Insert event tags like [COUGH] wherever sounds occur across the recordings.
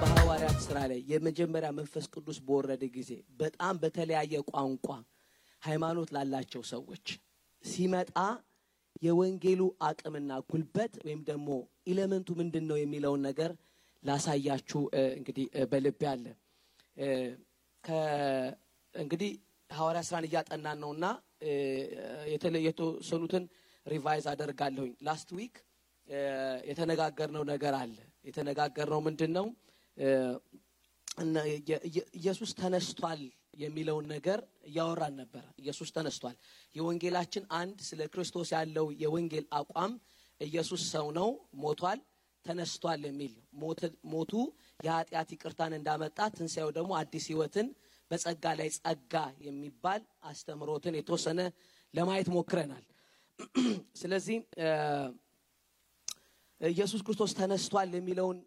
በሐዋርያት ስራ ላይ የመጀመሪያ መንፈስ ቅዱስ በወረደ ጊዜ በጣም በተለያየ ቋንቋ ሃይማኖት ላላቸው ሰዎች ሲመጣ የወንጌሉ አቅምና ጉልበት ወይም ደግሞ element ኡ ምንድን ነው የሚለውን ነገር ላሳያችሁ። እንግዲህ በልቤ አለ። እንግዲህ ሐዋርያ ስራን እያጠናን ነውና የተወሰኑትን revise አደርጋለሁኝ last week የተነጋገርነው ነገር አለ የተነጋገርነው ምንድን ነው ኢየሱስ ተነስቷል የሚለውን ነገር እያወራን ነበረ። ኢየሱስ ተነስቷል። የወንጌላችን አንድ ስለ ክርስቶስ ያለው የወንጌል አቋም ኢየሱስ ሰው ነው፣ ሞቷል፣ ተነስቷል የሚል ሞቱ የኃጢአት ይቅርታን እንዳመጣ፣ ትንሣኤው ደግሞ አዲስ ሕይወትን በጸጋ ላይ ጸጋ የሚባል አስተምሮትን የተወሰነ ለማየት ሞክረናል። [CLEARS THROAT] ስለዚህ ኢየሱስ ክርስቶስ ተነስቷል የሚለውን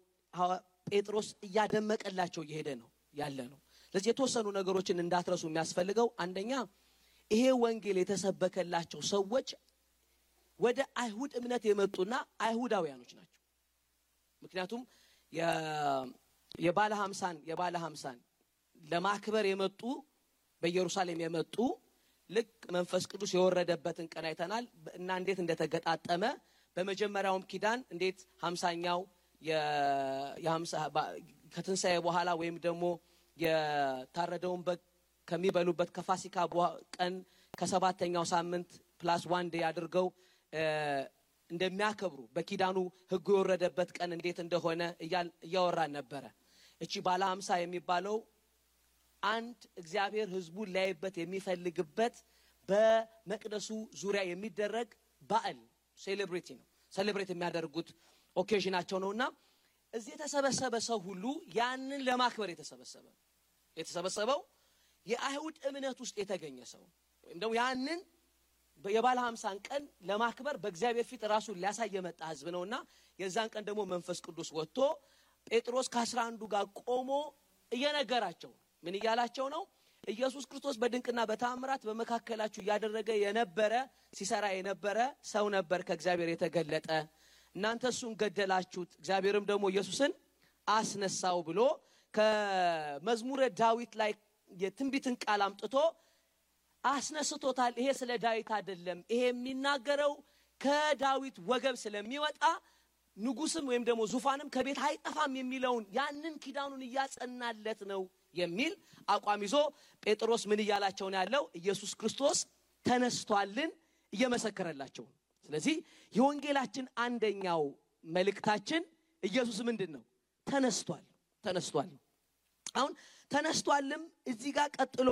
ጴጥሮስ እያደመቀላቸው እየሄደ ነው ያለ ነው። ስለዚህ የተወሰኑ ነገሮችን እንዳትረሱ የሚያስፈልገው አንደኛ ይሄ ወንጌል የተሰበከላቸው ሰዎች ወደ አይሁድ እምነት የመጡና አይሁዳውያኖች ናቸው። ምክንያቱም የባለ ሀምሳን የባለ ሀምሳን ለማክበር የመጡ በኢየሩሳሌም የመጡ ልክ መንፈስ ቅዱስ የወረደበትን ቀን አይተናል እና እንዴት እንደተገጣጠመ በመጀመሪያውም ኪዳን እንዴት ሀምሳኛው ከትንሣኤ በኋላ ወይም ደግሞ የታረደውን በግ ከሚበሉበት ከፋሲካ ቀን ከሰባተኛው ሳምንት plus one day አድርገው እንደሚያከብሩ በኪዳኑ ሕጉ የወረደበት ቀን እንዴት እንደሆነ እያወራን ነበረ። እቺ ባለ ሀምሳ የሚባለው አንድ እግዚአብሔር ሕዝቡን ሊያይበት የሚፈልግበት በመቅደሱ ዙሪያ የሚደረግ በዓል celebration ነው። celebrate የሚያደርጉት occasion ኣቸው ነውና እዚህ የተሰበሰበ ሰው ሁሉ ያንን ለማክበር የተሰበሰበ ነው። የተሰበሰበው የአይሁድ እምነት ውስጥ የተገኘ ሰው ወይም ደግሞ ያንን የባለ ሀምሳን ቀን ለማክበር በእግዚአብሔር ፊት ራሱን ሊያሳይ የመጣ ህዝብ ነውና የዛን ቀን ደግሞ መንፈስ ቅዱስ ወጥቶ ጴጥሮስ ከአስራ አንዱ ጋር ቆሞ እየነገራቸው ምን እያላቸው ነው? ኢየሱስ ክርስቶስ በድንቅና በታምራት በመካከላችሁ እያደረገ የነበረ ሲሰራ የነበረ ሰው ነበር ከእግዚአብሔር የተገለጠ እናንተ እሱን ገደላችሁት፣ እግዚአብሔርም ደግሞ ኢየሱስን አስነሳው ብሎ ከመዝሙረ ዳዊት ላይ የትንቢትን ቃል አምጥቶ አስነስቶታል። ይሄ ስለ ዳዊት አይደለም። ይሄ የሚናገረው ከዳዊት ወገብ ስለሚወጣ ንጉስም ወይም ደግሞ ዙፋንም ከቤት አይጠፋም የሚለውን ያንን ኪዳኑን እያጸናለት ነው የሚል አቋም ይዞ ጴጥሮስ ምን እያላቸው ነው ያለው? ኢየሱስ ክርስቶስ ተነስቷልን እየመሰከረላቸው ስለዚህ የወንጌላችን አንደኛው መልእክታችን ኢየሱስ ምንድን ነው? ተነስቷል። ተነስቷል። አሁን ተነስቷልም እዚህ ጋር ቀጥሎ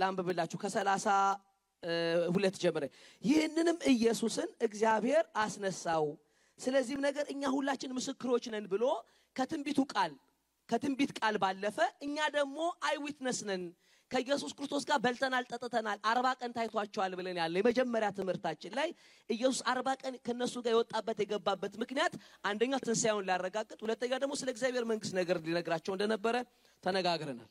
ላንብብላችሁ ከሰላሳ ሁለት ጀምረ ይህንንም ኢየሱስን እግዚአብሔር አስነሳው፣ ስለዚህም ነገር እኛ ሁላችን ምስክሮች ነን ብሎ ከትንቢቱ ቃል ከትንቢት ቃል ባለፈ እኛ ደግሞ አይዊትነስ ነን ከኢየሱስ ክርስቶስ ጋር በልተናል፣ ጠጥተናል፣ አርባ ቀን ታይቷቸዋል ብለን ያለ የመጀመሪያ ትምህርታችን ላይ ኢየሱስ አርባ ቀን ከነሱ ጋር የወጣበት የገባበት ምክንያት አንደኛ ትንሣኤውን ሊያረጋግጥ፣ ሁለተኛ ደግሞ ስለ እግዚአብሔር መንግስት ነገር ሊነግራቸው እንደነበረ ተነጋግረናል።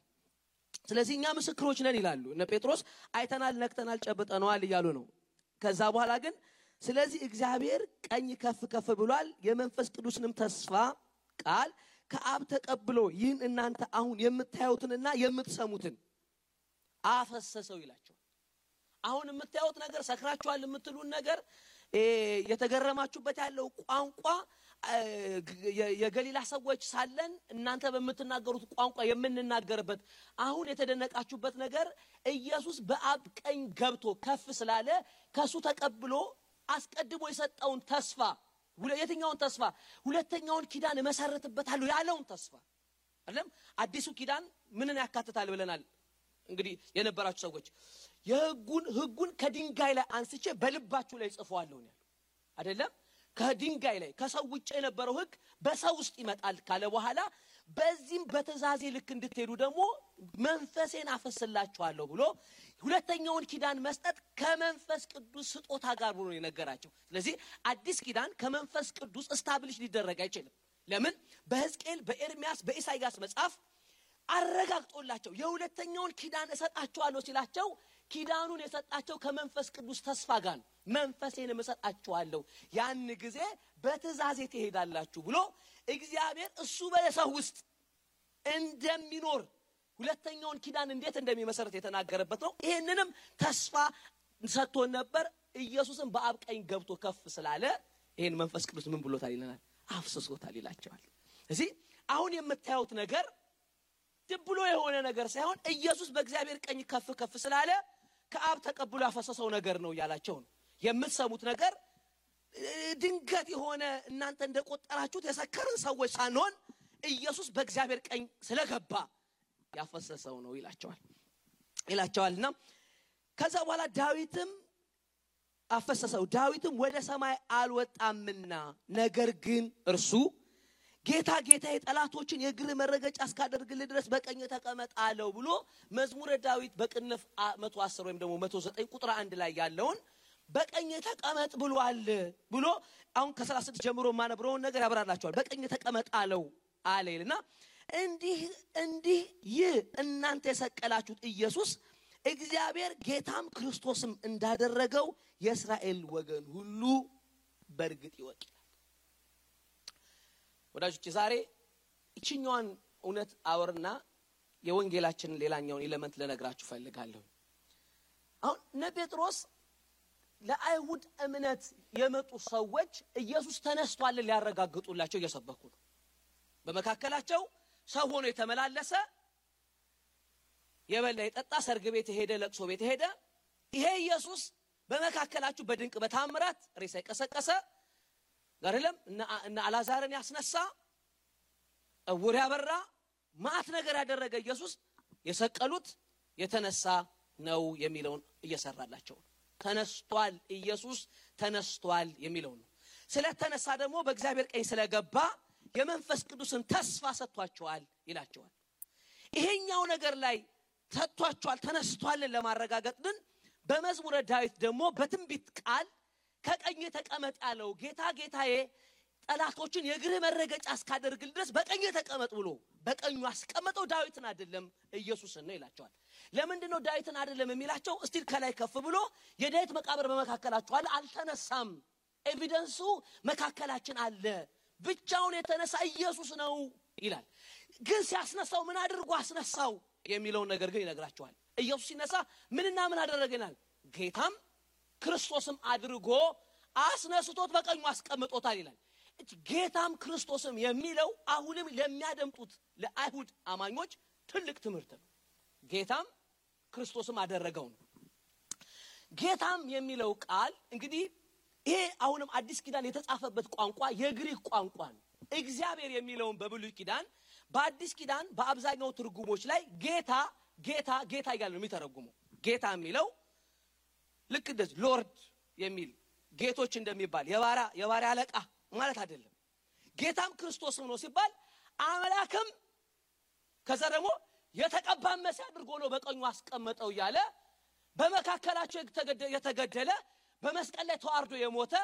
ስለዚህ እኛ ምስክሮች ነን ይላሉ እነ ጴጥሮስ። አይተናል፣ ነክተናል፣ ጨብጠነዋል እያሉ ነው። ከዛ በኋላ ግን ስለዚህ እግዚአብሔር ቀኝ ከፍ ከፍ ብሏል፣ የመንፈስ ቅዱስንም ተስፋ ቃል ከአብ ተቀብሎ ይህን እናንተ አሁን የምታዩትንና የምትሰሙትን አፈሰሰው ይላቸዋል። አሁን የምታዩት ነገር ሰክራችኋል የምትሉን ነገር የተገረማችሁበት ያለው ቋንቋ የገሊላ ሰዎች ሳለን እናንተ በምትናገሩት ቋንቋ የምንናገርበት አሁን የተደነቃችሁበት ነገር ኢየሱስ በአብ ቀኝ ገብቶ ከፍ ስላለ ከሱ ተቀብሎ አስቀድሞ የሰጠውን ተስፋ የትኛውን ተስፋ? ሁለተኛውን ኪዳን እመሰርትበታለሁ ያለውን ተስፋ። አይደለም? አዲሱ ኪዳን ምንን ያካትታል ብለናል እንግዲህ የነበራችሁ ሰዎች። የህጉን ህጉን ከድንጋይ ላይ አንስቼ በልባችሁ ላይ ጽፈዋለሁ ነው ያለው። አይደለም? ከድንጋይ ላይ ከሰው ውጭ የነበረው ህግ በሰው ውስጥ ይመጣል ካለ በኋላ በዚህም በትእዛዜ ልክ እንድትሄዱ ደግሞ መንፈሴን አፈስላችኋለሁ ብሎ ሁለተኛውን ኪዳን መስጠት ከመንፈስ ቅዱስ ስጦታ ጋር ብሎ የነገራቸው። ስለዚህ አዲስ ኪዳን ከመንፈስ ቅዱስ እስታብሊሽ ሊደረግ አይችልም። ለምን? በሕዝቅኤል በኤርሚያስ በኢሳይያስ መጽሐፍ አረጋግጦላቸው የሁለተኛውን ኪዳን እሰጣቸዋለሁ ሲላቸው ኪዳኑን የሰጣቸው ከመንፈስ ቅዱስ ተስፋ ጋር ነው። መንፈሴንም እሰጣችኋለሁ ያን ጊዜ በትእዛዜ ትሄዳላችሁ ብሎ እግዚአብሔር እሱ በሰው ውስጥ እንደሚኖር ሁለተኛውን ኪዳን እንዴት እንደሚመሰረት የተናገረበት ነው። ይህንንም ተስፋ ሰጥቶን ነበር። ኢየሱስም በአብ ቀኝ ገብቶ ከፍ ስላለ ይህን መንፈስ ቅዱስ ምን ብሎታል ይለናል? አፍስሶታል ይላቸዋል። እዚህ አሁን የምታዩት ነገር ብሎ የሆነ ነገር ሳይሆን ኢየሱስ በእግዚአብሔር ቀኝ ከፍ ከፍ ስላለ ከአብ ተቀብሎ ያፈሰሰው ነገር ነው እያላቸው ነው። የምትሰሙት ነገር ድንገት የሆነ እናንተ እንደቆጠራችሁት የሰከርን ሰዎች ሳንሆን ኢየሱስ በእግዚአብሔር ቀኝ ስለገባ ያፈሰሰው ነው ይላቸዋል ይላቸዋል ከዛ በኋላ ዳዊትም አፈሰሰው ዳዊትም ወደ ሰማይ አልወጣምና ነገር ግን እርሱ ጌታ ጌታ የጠላቶችን የእግር መረገጫ እስካደርግልህ ድረስ በቀኝ ተቀመጥ አለው ብሎ መዝሙረ ዳዊት በቅንፍ መቶ አስር ወይም ደግሞ መቶ ቁጥር አንድ ላይ ያለውን በቀኝ ተቀመጥ ብሏል ብሎ አሁን ከሰላሳ ስድስት ጀምሮ የማነብረውን ነገር ያብራራቸዋል። በቀኝ ተቀመጥ አለው አለ ይልና እንዲህ እንዲህ ይህ እናንተ የሰቀላችሁት ኢየሱስ እግዚአብሔር ጌታም ክርስቶስም እንዳደረገው የእስራኤል ወገን ሁሉ በእርግጥ ይወቅ ይላል። ወዳጆች ዛሬ ይችኛዋን እውነት አወርና የወንጌላችንን ሌላኛውን element ልነግራችሁ ፈልጋለሁ። አሁን እነ ጴጥሮስ ለአይሁድ እምነት የመጡ ሰዎች ኢየሱስ ተነስቷልን ሊያረጋግጡላቸው እየሰበኩ ነው። በመካከላቸው ሰው ሆኖ የተመላለሰ የበላ የጠጣ ሰርግ ቤት የሄደ ለቅሶ ቤት የሄደ ይሄ ኢየሱስ በመካከላችሁ በድንቅ በታምራት ሬሳ የቀሰቀሰ አይደለም እነ አላዛርን ያስነሳ እውር ያበራ ማአት ነገር ያደረገ ኢየሱስ የሰቀሉት የተነሳ ነው የሚለውን እየሰራላቸው ነው። ተነስቷል፣ ኢየሱስ ተነስቷል የሚለው ነው። ስለተነሳ ደግሞ በእግዚአብሔር ቀኝ ስለገባ የመንፈስ ቅዱስን ተስፋ ሰጥቷቸዋል ይላቸዋል። ይሄኛው ነገር ላይ ሰጥቷቸዋል ተነስቷልን ለማረጋገጥ ግን በመዝሙረ ዳዊት ደግሞ በትንቢት ቃል ከቀኝ ተቀመጥ ያለው ጌታ ጌታዬ ጠላቶችን የእግርህ መረገጫ እስካደርግል ድረስ በቀኝ ተቀመጥ ብሎ በቀኙ አስቀመጠው ዳዊትን አይደለም ኢየሱስን ነው ይላቸዋል። ለምንድን ነው ዳዊትን አይደለም የሚላቸው? እስቲል ከላይ ከፍ ብሎ የዳዊት መቃብር በመካከላችሁ አለ፣ አልተነሳም። ኤቪደንሱ መካከላችን አለ። ብቻውን የተነሳ ኢየሱስ ነው ይላል። ግን ሲያስነሳው ምን አድርጎ አስነሳው የሚለውን ነገር ግን ይነግራቸዋል። ኢየሱስ ሲነሳ ምንና ምን አደረገናል? ጌታም ክርስቶስም አድርጎ አስነስቶት በቀኙ አስቀምጦታል ይላል። ጌታም ክርስቶስም የሚለው አሁንም ለሚያደምጡት ለአይሁድ አማኞች ትልቅ ትምህርት ነው። ጌታም ክርስቶስም አደረገው ነው። ጌታም የሚለው ቃል እንግዲህ ይሄ አሁንም አዲስ ኪዳን የተጻፈበት ቋንቋ የግሪክ ቋንቋ ነው። እግዚአብሔር የሚለውን በብሉይ ኪዳን፣ በአዲስ ኪዳን በአብዛኛው ትርጉሞች ላይ ጌታ ጌታ ጌታ እያለ ነው የሚተረጉመው። ጌታ የሚለው ልክ እንደዚህ lord የሚል ጌቶች እንደሚባል የባሪያ አለቃ ማለት አይደለም። ጌታም ክርስቶስ ሆኖ ሲባል አምላክም ከዛ ደግሞ የተቀባን መሲህ አድርጎ ነው በቀኙ አስቀመጠው እያለ በመካከላቸው የተገደለ በመስቀል ላይ ተዋርዶ የሞተ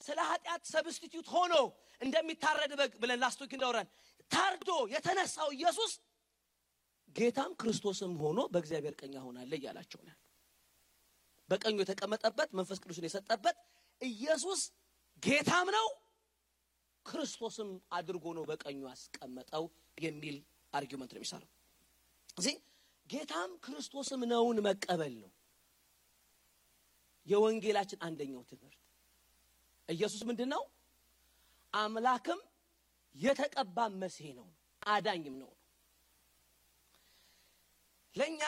ስለ ኃጢአት ሰብስቲቱት ሆኖ እንደሚታረድ በግ ብለን ላስቶክ እንደወራን ታርዶ የተነሳው ኢየሱስ ጌታም ክርስቶስም ሆኖ በእግዚአብሔር ቀኝ ሆናለ እያላቸው ነው። በቀኙ የተቀመጠበት መንፈስ ቅዱስን የሰጠበት ኢየሱስ ጌታም ነው ክርስቶስም አድርጎ ነው በቀኙ ያስቀመጠው የሚል አርጊመንት ነው የሚሰራው። እዚህ ጌታም ክርስቶስም ነውን መቀበል ነው የወንጌላችን አንደኛው ትምህርት። ኢየሱስ ምንድን ነው? አምላክም የተቀባ መሲህ ነው፣ አዳኝም ነው። ለእኛ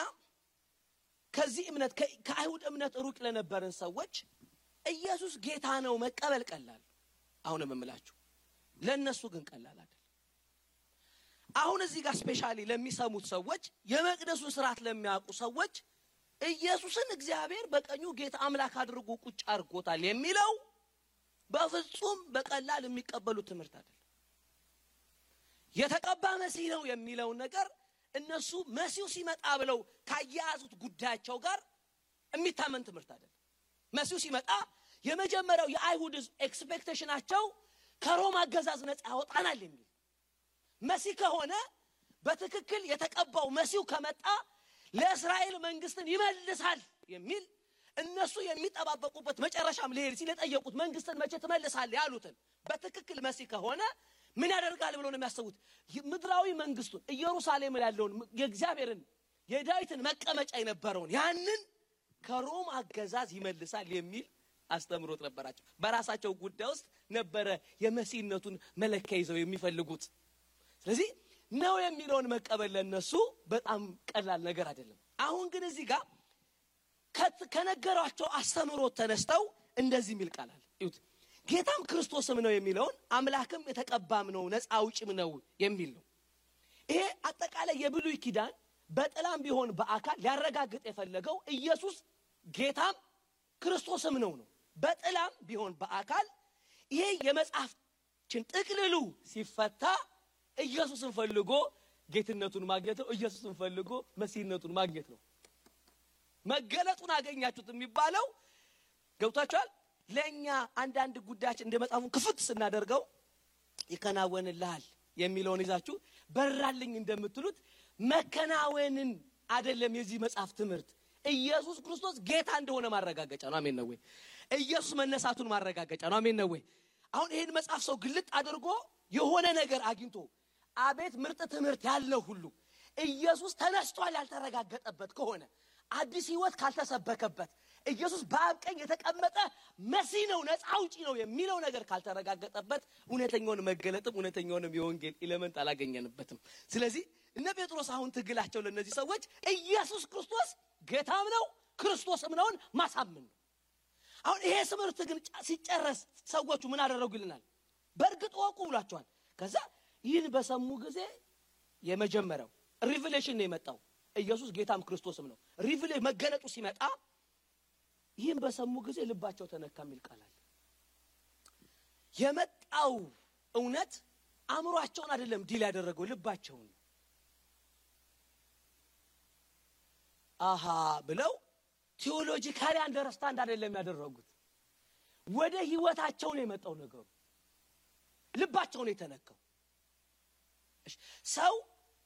ከዚህ እምነት ከአይሁድ እምነት ሩቅ ለነበርን ሰዎች ኢየሱስ ጌታ ነው መቀበል ቀላል። አሁንም የምላችሁ ለእነሱ ግን ቀላል አይደል። አሁን እዚህ ጋር ስፔሻሊ ለሚሰሙት ሰዎች የመቅደሱን ስርዓት ለሚያውቁ ሰዎች ኢየሱስን እግዚአብሔር በቀኙ ጌታ አምላክ አድርጎ ቁጭ አድርጎታል የሚለው በፍጹም በቀላል የሚቀበሉት ትምህርት አይደለም። የተቀባ መሲህ ነው የሚለውን ነገር እነሱ መሲሁ ሲመጣ ብለው ካያያዙት ጉዳያቸው ጋር የሚታመን ትምህርት አይደለም። መሲሁ ሲመጣ የመጀመሪያው የአይሁድ expectation ኣቸው ከሮም አገዛዝ ነፃ ያወጣናል የሚል መሲህ ከሆነ በትክክል የተቀባው መሲሁ ከመጣ ለእስራኤል መንግስትን ይመልሳል የሚል እነሱ የሚጠባበቁበት መጨረሻም ሊሄድ ሲል የጠየቁት መንግስትን መቼ ትመልሳለህ ያሉትን በትክክል መሲህ ከሆነ ምን ያደርጋል ብሎ ነው የሚያስቡት? ምድራዊ መንግስቱን ኢየሩሳሌም ያለውን የእግዚአብሔርን የዳዊትን መቀመጫ የነበረውን ያንን ከሮም አገዛዝ ይመልሳል የሚል አስተምሮት ነበራቸው። በራሳቸው ጉዳይ ውስጥ ነበረ የመሲህነቱን መለኪያ ይዘው የሚፈልጉት። ስለዚህ ነው የሚለውን መቀበል ለነሱ በጣም ቀላል ነገር አይደለም። አሁን ግን እዚህ ጋር ከነገሯቸው አስተምሮት ተነስተው እንደዚህ የሚል ቃል አለ። ጌታም ክርስቶስም ነው የሚለውን አምላክም የተቀባም ነው ነፃ አውጭም ነው የሚል ነው። ይሄ አጠቃላይ የብሉይ ኪዳን በጥላም ቢሆን በአካል ሊያረጋግጥ የፈለገው ኢየሱስ ጌታም ክርስቶስም ነው ነው። በጥላም ቢሆን በአካል ይሄ የመጽሐፍችን ጥቅልሉ ሲፈታ ኢየሱስን ፈልጎ ጌትነቱን ማግኘት ነው። ኢየሱስን ፈልጎ መሲህነቱን ማግኘት ነው። መገለጡን አገኛችሁት የሚባለው ገብቷችኋል። ለእኛ አንዳንድ ጉዳያችን እንደ መጽሐፉን ክፍት ስናደርገው ይከናወንልሃል የሚለውን ይዛችሁ በራልኝ እንደምትሉት መከናወንን አይደለም የዚህ መጽሐፍ ትምህርት። ኢየሱስ ክርስቶስ ጌታ እንደሆነ ማረጋገጫ ነው። አሜን ነው ወይ? ኢየሱስ መነሳቱን ማረጋገጫ ነው። አሜን ነው ወይ? አሁን ይህን መጽሐፍ ሰው ግልጥ አድርጎ የሆነ ነገር አግኝቶ አቤት ምርጥ ትምህርት ያለው ሁሉ ኢየሱስ ተነስቷል ያልተረጋገጠበት ከሆነ አዲስ ሕይወት ካልተሰበከበት ኢየሱስ በአብ ቀኝ የተቀመጠ መሲህ ነው ነፃ አውጪ ነው የሚለው ነገር ካልተረጋገጠበት እውነተኛውን መገለጥም እውነተኛውንም የወንጌል element አላገኘንበትም። ስለዚህ እነ ጴጥሮስ አሁን ትግላቸው ለእነዚህ ሰዎች ኢየሱስ ክርስቶስ ጌታም ነው ክርስቶስም ነውን ማሳምን ነው። አሁን ይሄ ትምህርት ግን ሲጨረስ ሰዎቹ ምን አደረጉ ይልናል። በእርግጥ ወቁ ብሏቸዋል። ከዛ ይህን በሰሙ ጊዜ የመጀመሪያው revelation ነው የመጣው ኢየሱስ ጌታም ክርስቶስም ነው። reveal መገለጡ ሲመጣ ይህን በሰሙ ጊዜ ልባቸው ተነካ የሚል አለ። የመጣው እውነት አእምሯቸውን አይደለም deal ያደረገው ልባቸውን አሃ ብለው theologically understand አይደለም ያደረጉት። ወደ ህይወታቸው ነው የመጣው ነገሩ። ልባቸው ነው የተነካው። ሰው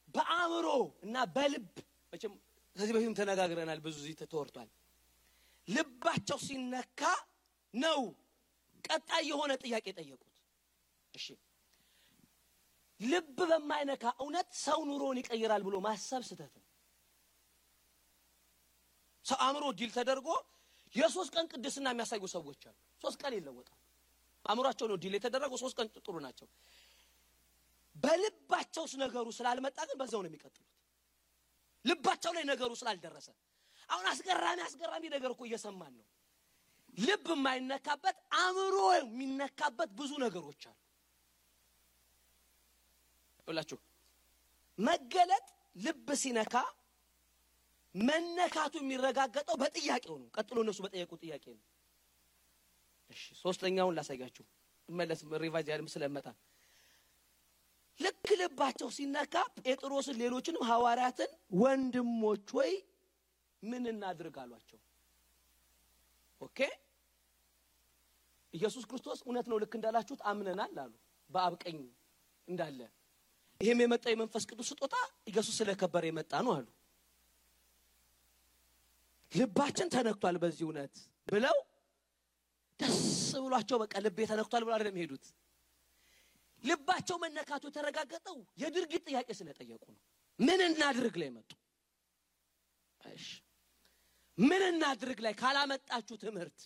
በአእምሮ እና በልብ መቼም ከዚህ በፊትም ተነጋግረናል፣ ብዙ ዚህ ተወርቷል። ልባቸው ሲነካ ነው ቀጣይ የሆነ ጥያቄ ጠየቁት። እሺ ልብ በማይነካ እውነት ሰው ኑሮን ይቀይራል ብሎ ማሰብ ስህተት ነው። ሰው አእምሮ ዲል ተደርጎ የሶስት ቀን ቅድስና የሚያሳዩ ሰዎች አሉ። ሶስት ቀን ይለወጣል። አእምሯቸው ነው ዲል የተደረገው። ሶስት ቀን ጥሩ ናቸው። በልባቸውስ ነገሩ ስላልመጣ ግን በዛው ነው የሚቀጥሉት። ልባቸው ላይ ነገሩ ስላልደረሰ አሁን አስገራሚ አስገራሚ ነገር እኮ እየሰማን ነው። ልብ የማይነካበት አእምሮ የሚነካበት ብዙ ነገሮች አሉ። ብላችሁ መገለጥ ልብ ሲነካ መነካቱ የሚረጋገጠው በጥያቄው ነው። ቀጥሎ እነሱ በጠየቁ ጥያቄ ነው። እሺ ሶስተኛውን ላሳያችሁ መለስ revise ያልም ስለመጣ ልክ ልባቸው ሲነካ ጴጥሮስን ሌሎችንም ሐዋርያትን ወንድሞች ወይ ምን እናድርግ አሏቸው። okay ኢየሱስ ክርስቶስ እውነት ነው ልክ እንዳላችሁት አምነናል አሉ በአብ ቀኝ እንዳለ ይህም የመጣው የመንፈስ ቅዱስ ስጦታ ኢየሱስ ስለከበረ የመጣ ነው አሉ። ልባችን ተነክቷል በዚህ እውነት ብለው ደስ ብሏቸው በቃ ልቤ ተነክቷል ብለው አይደለም የሄዱት። ልባቸው መነካቱ የተረጋገጠው የድርጊት ጥያቄ ስለጠየቁ ነው። ምን እናድርግ ላይ መጡ። እሺ ምን እናድርግ ላይ ካላመጣችሁ ትምህርት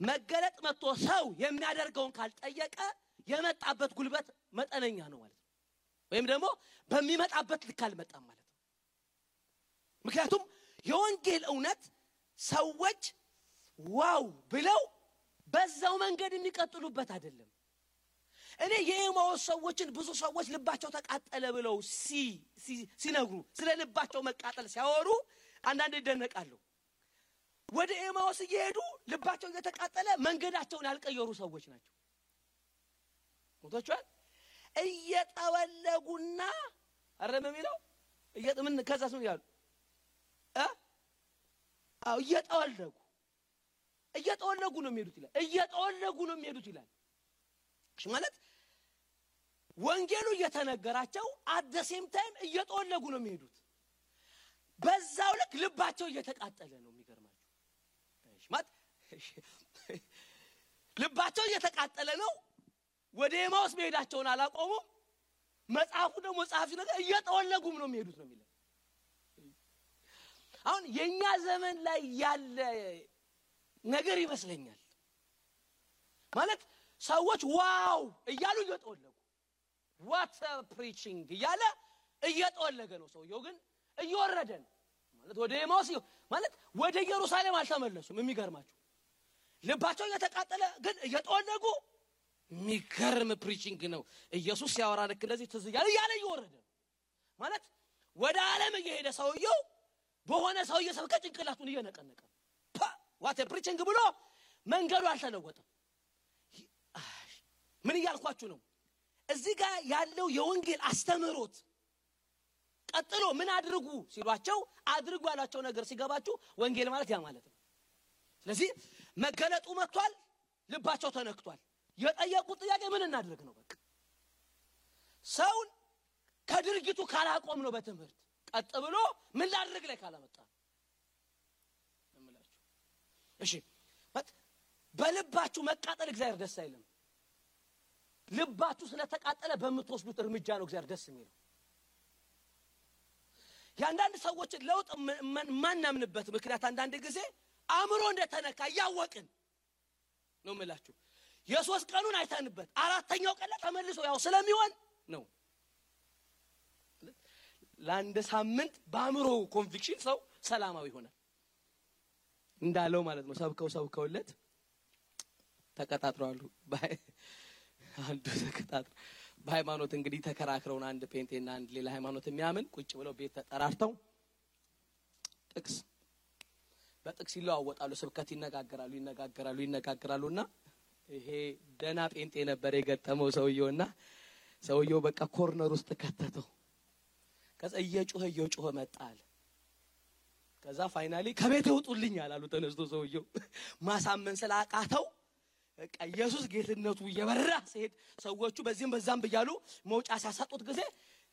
መገለጥ መጥቶ ሰው የሚያደርገውን ካልጠየቀ የመጣበት ጉልበት መጠነኛ ነው ማለት ነው። ወይም ደግሞ በሚመጣበት ልክ አልመጣም ማለት ነው። ምክንያቱም የወንጌል እውነት ሰዎች wow ብለው በዛው መንገድ የሚቀጥሉበት አይደለም። እኔ የኤማዎስ ሰዎችን ብዙ ሰዎች ልባቸው ተቃጠለ ብለው ሲነግሩ ስለ ልባቸው መቃጠል ሲያወሩ አንዳንድ ይደነቃሉ። ወደ ኤማዎስ እየሄዱ ልባቸው እየተቃጠለ መንገዳቸውን ያልቀየሩ ሰዎች ናቸው። ሞቶቿል እየጠወለጉና አረም የሚለው ምን ከዛስ ምን ይላሉ? አዎ እየጠወለጉ እየጠወለጉ ነው የሚሄዱት ይላል። እየጠወለጉ ነው የሚሄዱት ይላል። ማለት ወንጌሉ እየተነገራቸው አደሴም ታይም እየጠወለጉ ነው የሚሄዱት። በዛው ልክ ልባቸው እየተቃጠለ ነው። የሚገርማል ማለት ልባቸው እየተቃጠለ ነው። ወደ ኤማውስ መሄዳቸውን አላቆሙም። መጽሐፉ ደግሞ ጸሐፊ ነገር እየጠወለጉም ነው የሚሄዱት ነው የሚለው። አሁን የእኛ ዘመን ላይ ያለ ነገር ይመስለኛል። ማለት ሰዎች wow እያሉ እየጠወለጉ what preaching እያለ እየጠወለገ ነው። ሰውየው ግን እየወረደ ነው ማለት ወደ ኤማውስ ማለት ወደ ኢየሩሳሌም አልተመለሱም። የሚገርማችሁ ልባቸው እየተቃጠለ ግን እየጠወለጉ የሚገርም preaching ነው። ኢየሱስ ሲያወራ ልክ እንደዚህ ትዝ እያለ እያለ እየወረደ ነው ማለት ወደ ዓለም እየሄደ ሰውየው በሆነ ሰውዬ ሰበከ ጭንቅላቱን እየነቀነቀ what preaching ብሎ መንገዱ አልተለወጠም። ምን እያልኳችሁ ነው? እዚህ ጋር ያለው የወንጌል አስተምህሮት ቀጥሎ ምን አድርጉ ሲሏቸው አድርጉ ያላቸው ነገር ሲገባችሁ ወንጌል ማለት ያ ማለት ነው። ስለዚህ መገለጡ መጥቷል፣ ልባቸው ተነክቷል። የጠየቁት ጥያቄ ምን እናድርግ ነው። በቃ ሰውን ከድርጊቱ ካላቆም ነው በትምህርት ቀጥ ብሎ ምን ላድርግ ላይ ካላመጣ እሺ በልባችሁ መቃጠል እግዚአብሔር ደስ አይልም። ልባችሁ ስለተቃጠለ በምትወስዱት እርምጃ ነው እግዚአብሔር ደስ የሚለው። የአንዳንድ ሰዎችን ለውጥ የማናምንበት ምክንያት አንዳንድ ጊዜ አእምሮ እንደተነካ እያወቅን ነው የምላችሁ። የሶስት ቀኑን አይተንበት አራተኛው ቀን ተመልሶ ያው ስለሚሆን ነው። ለአንድ ሳምንት በአእምሮ ኮንቪክሽን ሰው ሰላማዊ ይሆናል እንዳለው ማለት ነው። ሰብከው ሰብከውለት ተቀጣጥረዋል አሉ። አንዱ ተቀጣጥረ በሃይማኖት እንግዲህ ተከራክረውን አንድ ጴንጤና አንድ ሌላ ሃይማኖት የሚያምን ቁጭ ብለው ቤት ተጠራርተው ጥቅስ በጥቅስ ይለዋወጣሉ። ስብከት ይነጋገራሉ ይነጋገራሉ ይነጋገራሉ እና ይሄ ደና ጴንጤ ነበር የገጠመው ሰውየው እና ሰውየው በቃ corner ውስጥ ከተተው። ከዛ እየጮኸ እየጮኸ መጣል። ከዛ finally ከቤት ይውጡልኝ አሉ። ተነስቶ ሰውየው ማሳመን ስላቃተው በቃ ኢየሱስ ጌትነቱ እየበራ ሲሄድ ሰዎቹ በዚህም በዛም ብያሉ መውጫ ሲያሳጡት ጊዜ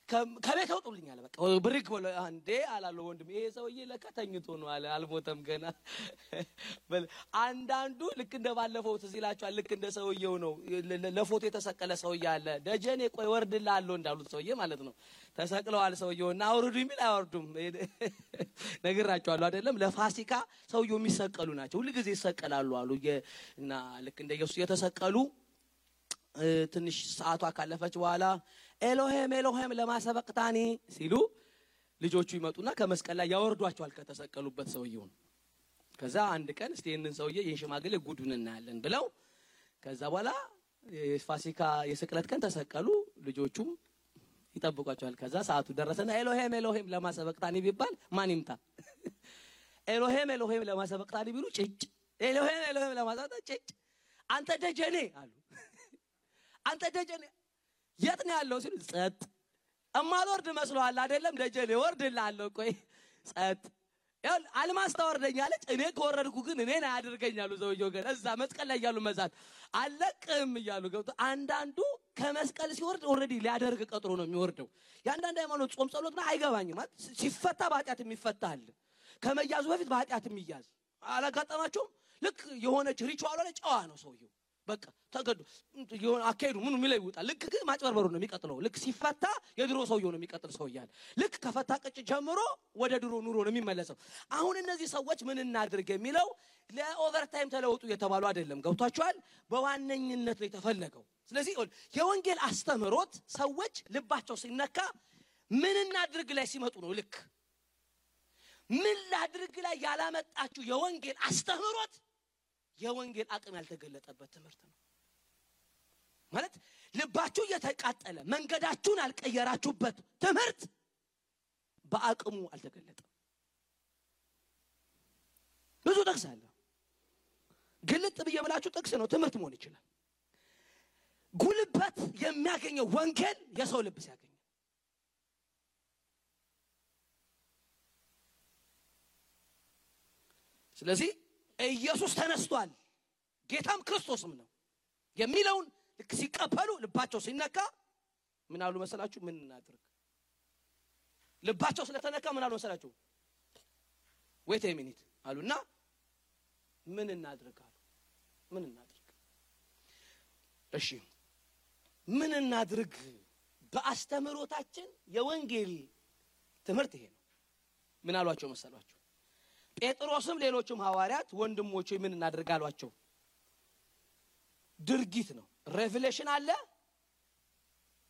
ከቤት ይውጡልኝ አለ። በቃ ብሪግ ብሎ አንዴ አላለሁ ወንድም፣ ይሄ ሰውዬ ለካ ተኝቶ ነው አለ፣ አልሞተም ገና። [LAUGHS] አንዳንዱ ልክ እንደ ባለፈው ትዝ ይላችኋል። ልክ እንደ ሰውየው ነው። ለፎቶ የተሰቀለ ሰውዬ አለ። ደጀኔ ቆይ ወርድልሃለሁ እንዳሉት ሰውዬ ማለት ነው። ተሰቅለዋል ሰውየው እና አውርዱ የሚል አይወርዱም። [LAUGHS] ነግራቸዋለሁ አይደለም። ለፋሲካ ሰውየው የሚሰቀሉ ናቸው። ሁል ጊዜ ይሰቀላሉ አሉ እና ልክ እንደ ኢየሱስ የተሰቀሉ ትንሽ ሰዓቷ ካለፈች በኋላ ኤሎሄም ኤሎሄም ለማሰበቅታኒ ሲሉ ልጆቹ ይመጡና ከመስቀል ላይ ያወርዷቸዋል ከተሰቀሉበት ሰውየውን። ከዛ አንድ ቀን እስቲ ይህንን ሰውዬ ይህን ሽማግሌ ጉዱን እናያለን ብለው ከዛ በኋላ የፋሲካ የስቅለት ቀን ተሰቀሉ። ልጆቹም ይጠብቋቸዋል። ከዛ ሰዓቱ ደረሰና ኤሎሄም ኤሎሄም ለማሰበቅታኒ ቢባል ማን ይምታ? [LAUGHS] ኤሎሄም ኤሎሄም ለማሰበቅታኒ ቢሉ ጭጭ፣ ኤሎሄም ኤሎሄም ለማሰበቅታኒ ጭጭ። አንተ ደጀኔ አሉ። አንተ ደጀኔ የት ነው ያለው ሲሉ ጸጥ። እማልወርድ መስሎሃል አይደለም ደጀኔ እወርድልሃለሁ። ቆይ ጸጥ አልማዝ ታወርደኛለች። እኔ ከወረድኩ ግን እኔን አያደርገኛሉ። ሰውየው ግን እዛ መስቀል ላይ እያሉ መዛት አለቅም እያሉ ገብቶ አንዳንዱ ከመስቀል ሲወርድ already ሊያደርግ ቀጥሮ ነው የሚወርደው። የአንዳንድ ሃይማኖት ጾም ጸሎት ነው አይገባኝም። ማለት ሲፈታ በኃጢአት የሚፈታ ከመያዙ በፊት በኃጢአት የሚያዝ አላጋጠማቸውም። ልክ የሆነች ሪቹዋሏ ላይ ጨዋ ነው ሰውየው በቃ ተገዶ የሆነ አካሄዱ ምኑ የሚለው ይውጣል። ልክ ግን ማጭበርበሩ ነው የሚቀጥለው። ልክ ሲፈታ የድሮ ሰውየው ነው የሚቀጥል ሰው እያለ ልክ ከፈታ ቅጭ ጀምሮ ወደ ድሮ ኑሮ ነው የሚመለሰው። አሁን እነዚህ ሰዎች ምን እናድርግ የሚለው ለኦቨርታይም ተለውጡ የተባሉ አይደለም። ገብቷቸዋል። በዋነኝነት ነው የተፈለገው። ስለዚህ የወንጌል አስተምህሮት ሰዎች ልባቸው ሲነካ ምን እናድርግ ላይ ሲመጡ ነው። ልክ ምን ላድርግ ላይ ያላመጣችሁ የወንጌል አስተምህሮት የወንጌል አቅም ያልተገለጠበት ትምህርት ነው። ማለት ልባችሁ እየተቃጠለ መንገዳችሁን ያልቀየራችሁበት ትምህርት በአቅሙ አልተገለጠም። ብዙ ጥቅስ አለ። ግልጥ ብዬ ብላችሁ ጥቅስ ነው፣ ትምህርት መሆን ይችላል። ጉልበት የሚያገኘው ወንጌል የሰው ልብ ሲያገኝ ስለዚህ ኢየሱስ ተነስቷል ጌታም ክርስቶስም ነው የሚለውን ልክ ሲቀበሉ ልባቸው ሲነካ ምን አሉ መሰላችሁ? ምን እናድርግ? ልባቸው ስለተነካ ምን አሉ መሰላችሁ? wait minute አሉና ምን እናድርግ አሉ። ምን እናድርግ? እሺ ምን እናድርግ? በአስተምህሮታችን የወንጌል ትምህርት ይሄ ነው። ምን አሏቸው መሰሏቸው? ጴጥሮስም ሌሎቹም ሐዋርያት ወንድሞች ምን አሏቸው። ድርጊት ነው። revelation አለ፣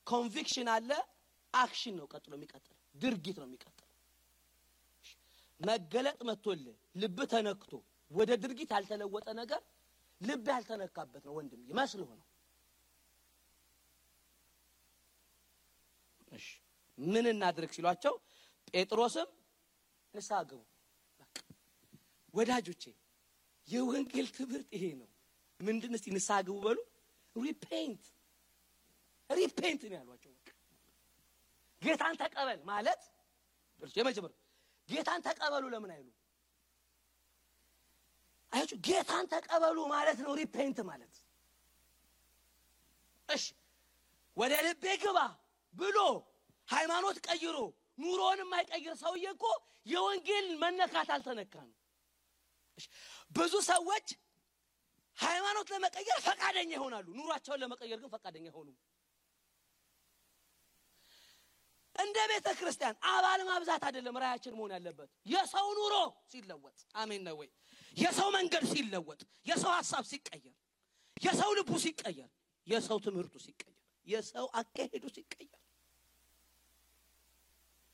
conviction አለ፣ አክሽን ነው ቀጥሎ የሚቀጥለው። ድርጊት ነው የሚቀጥለው። መገለጥ መጥቶልህ ልብ ተነክቶ ወደ ድርጊት ያልተለወጠ ነገር ልብ ያልተነካበት ነው ወንድም ይመስልህ ነው። ምን እናድርግ ሲሏቸው ጴጥሮስም ንስሐ ግቡ። ወዳጆቼ የወንጌል ትምህርት ይሄ ነው። ምንድን እስቲ ንስሐ ግቡ በሉ። repent repent ነው ያሏቸው። ጌታን ተቀበል ማለት የመጀመሪያው ጌታን ተቀበሉ ለምን አይሉ? አያችሁ ጌታን ተቀበሉ ማለት ነው repent ማለት። እሺ ወደ ልቤ ግባ ብሎ ሃይማኖት ቀይሮ ኑሮውን የማይቀይር ሰውዬ እኮ የወንጌል መነካት አልተነካ ነው። ብዙ ሰዎች ሃይማኖት ለመቀየር ፈቃደኛ ይሆናሉ፣ ኑሯቸውን ለመቀየር ግን ፈቃደኛ አይሆኑም። እንደ ቤተ ክርስቲያን አባል ማብዛት አይደለም ራያችን መሆን ያለበት፣ የሰው ኑሮ ሲለወጥ፣ አሜን ነው ወይ? የሰው መንገድ ሲለወጥ፣ የሰው ሀሳብ ሲቀየር፣ የሰው ልቡ ሲቀየር፣ የሰው ትምህርቱ ሲቀየር፣ የሰው አካሄዱ ሲቀየር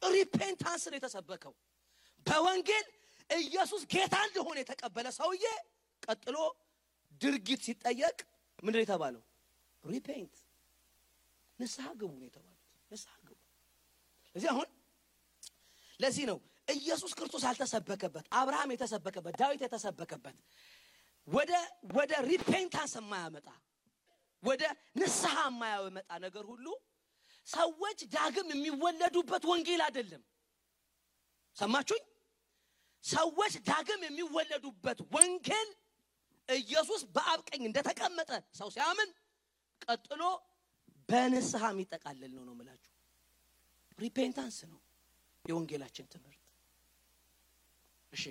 repentance ነው የተሰበከው። በወንጌል ኢየሱስ ጌታ እንደሆነ የተቀበለ ሰውዬ ቀጥሎ ድርጊት ሲጠየቅ ምንድን የተባለው? repent ንስሐ ግቡ ነው የተባሉት። ንስሐ ግቡ። ስለዚህ አሁን ለዚህ ነው ኢየሱስ ክርስቶስ ያልተሰበከበት አብርሃም የተሰበከበት ዳዊት የተሰበከበት ወደ ወደ repentance የማያመጣ ወደ ንስሐ የማያመጣ ነገር ሁሉ ሰዎች ዳግም የሚወለዱበት ወንጌል አይደለም። ሰማችሁኝ? ሰዎች ዳግም የሚወለዱበት ወንጌል ኢየሱስ በአብ ቀኝ እንደተቀመጠ ሰው ሲያምን ቀጥሎ በንስሐ የሚጠቃለል ነው ነው የምላችሁ። ሪፔንታንስ ነው የወንጌላችን ትምህርት። እሺ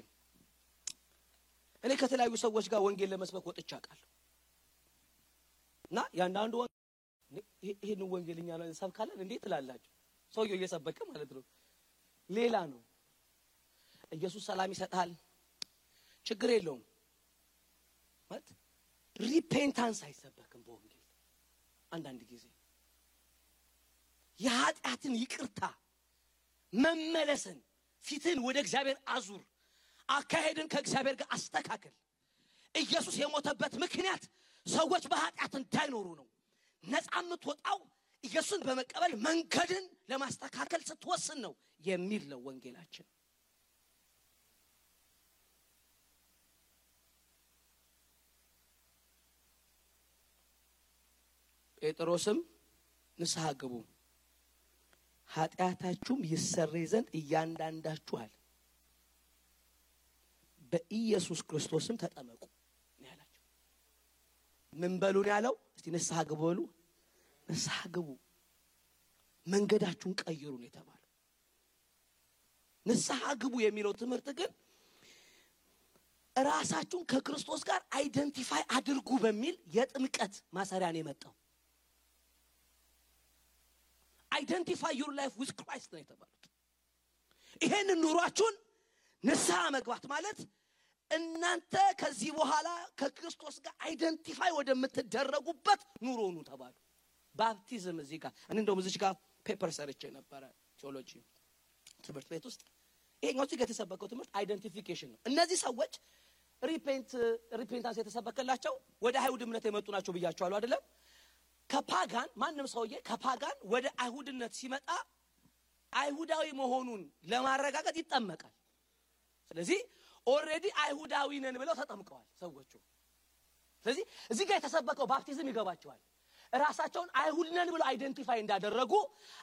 እኔ ከተለያዩ ሰዎች ጋር ወንጌል ለመስበክ ወጥቼ አውቃለሁ እና የአንዳንዱ ይህንን ወንጌል እኛ እንሰብካለን እንዴት ትላላችሁ? ሰውየው እየሰበከ ማለት ነው። ሌላ ነው። ኢየሱስ ሰላም ይሰጣል፣ ችግር የለውም ማለት ሪፔንታንስ አይሰበክም በወንጌል አንዳንድ ጊዜ የኃጢአትን ይቅርታ መመለስን፣ ፊትን ወደ እግዚአብሔር አዙር፣ አካሄድን ከእግዚአብሔር ጋር አስተካከል። ኢየሱስ የሞተበት ምክንያት ሰዎች በኃጢአት እንዳይኖሩ ነው። ነፃ የምትወጣው ኢየሱስን በመቀበል መንገድን ለማስተካከል ስትወስን ነው የሚል ነው ወንጌላችን። ጴጥሮስም ንስሐ ግቡ ኃጢአታችሁም ይሰረይ ዘንድ እያንዳንዳችኋል በኢየሱስ ክርስቶስም ተጠመቁ ያላቸው። ምን በሉ ነው ያለው? እስቲ ንስሐ ግቡ በሉ። ንስሐ ግቡ፣ መንገዳችሁን ቀይሩ ነው የተባለው። ንስሐ ግቡ የሚለው ትምህርት ግን ራሳችሁን ከክርስቶስ ጋር identify አድርጉ በሚል የጥምቀት ማሰሪያ ነው የመጣው። identify your life with Christ ነው የተባሉት። ይሄን ኑሯችሁን ንስሐ መግባት ማለት እናንተ ከዚህ በኋላ ከክርስቶስ ጋር identify ወደምትደረጉበት ኑሮ ኑ ተባሉ። baptism እዚህ ጋር እኔ እንደውም እዚች ጋር paper ሰርቼ ነበረ ቴዎሎጂ ትምህርት ቤት ውስጥ ይሄኛው እዚህ ጋር የተሰበከው ትምህርት identification ነው። እነዚህ ሰዎች repent repentance የተሰበከላቸው ወደ አይሁድ እምነት የመጡ ናቸው ብያቸዋለሁ አይደለም? ከ pagan ማንም ሰውዬ ከ pagan ወደ አይሁድነት ሲመጣ አይሁዳዊ መሆኑን ለማረጋገጥ ይጠመቃል። ስለዚህ already አይሁዳዊ ነን ብለው ተጠምቀዋል ሰዎቹ። ስለዚህ እዚህ ጋር የተሰበከው baptism ይገባቸዋል። ራሳቸውን አይሁድ ነን ብለው identify እንዳደረጉ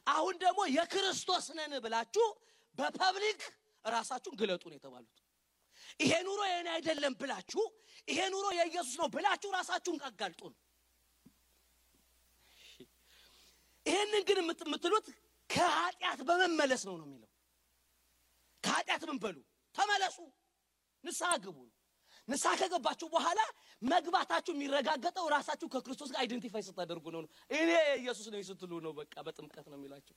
አሁን ደግሞ የክርስቶስ ነን ብላችሁ በ public ራሳችሁን ግለጡ ነው የተባሉት። ይሄ ኑሮ የኔ አይደለም ብላችሁ ይሄ ኑሮ የኢየሱስ ነው ብላችሁ ራሳችሁን አጋልጡ ነው። ይሄንን ግን የምትሉት ከኃጢአት በመመለስ ነው ነው የሚለው። ከኃጢአት ምን በሉ ተመለሱ፣ ንስሐ ግቡ ንስሐ ከገባችሁ በኋላ መግባታችሁ የሚረጋገጠው ራሳችሁ ከክርስቶስ ጋር identify ስታደርጉ ነው። እኔ ኢየሱስ ነኝ ስትሉ ነው። በቃ በጥምቀት ነው የሚላቸው።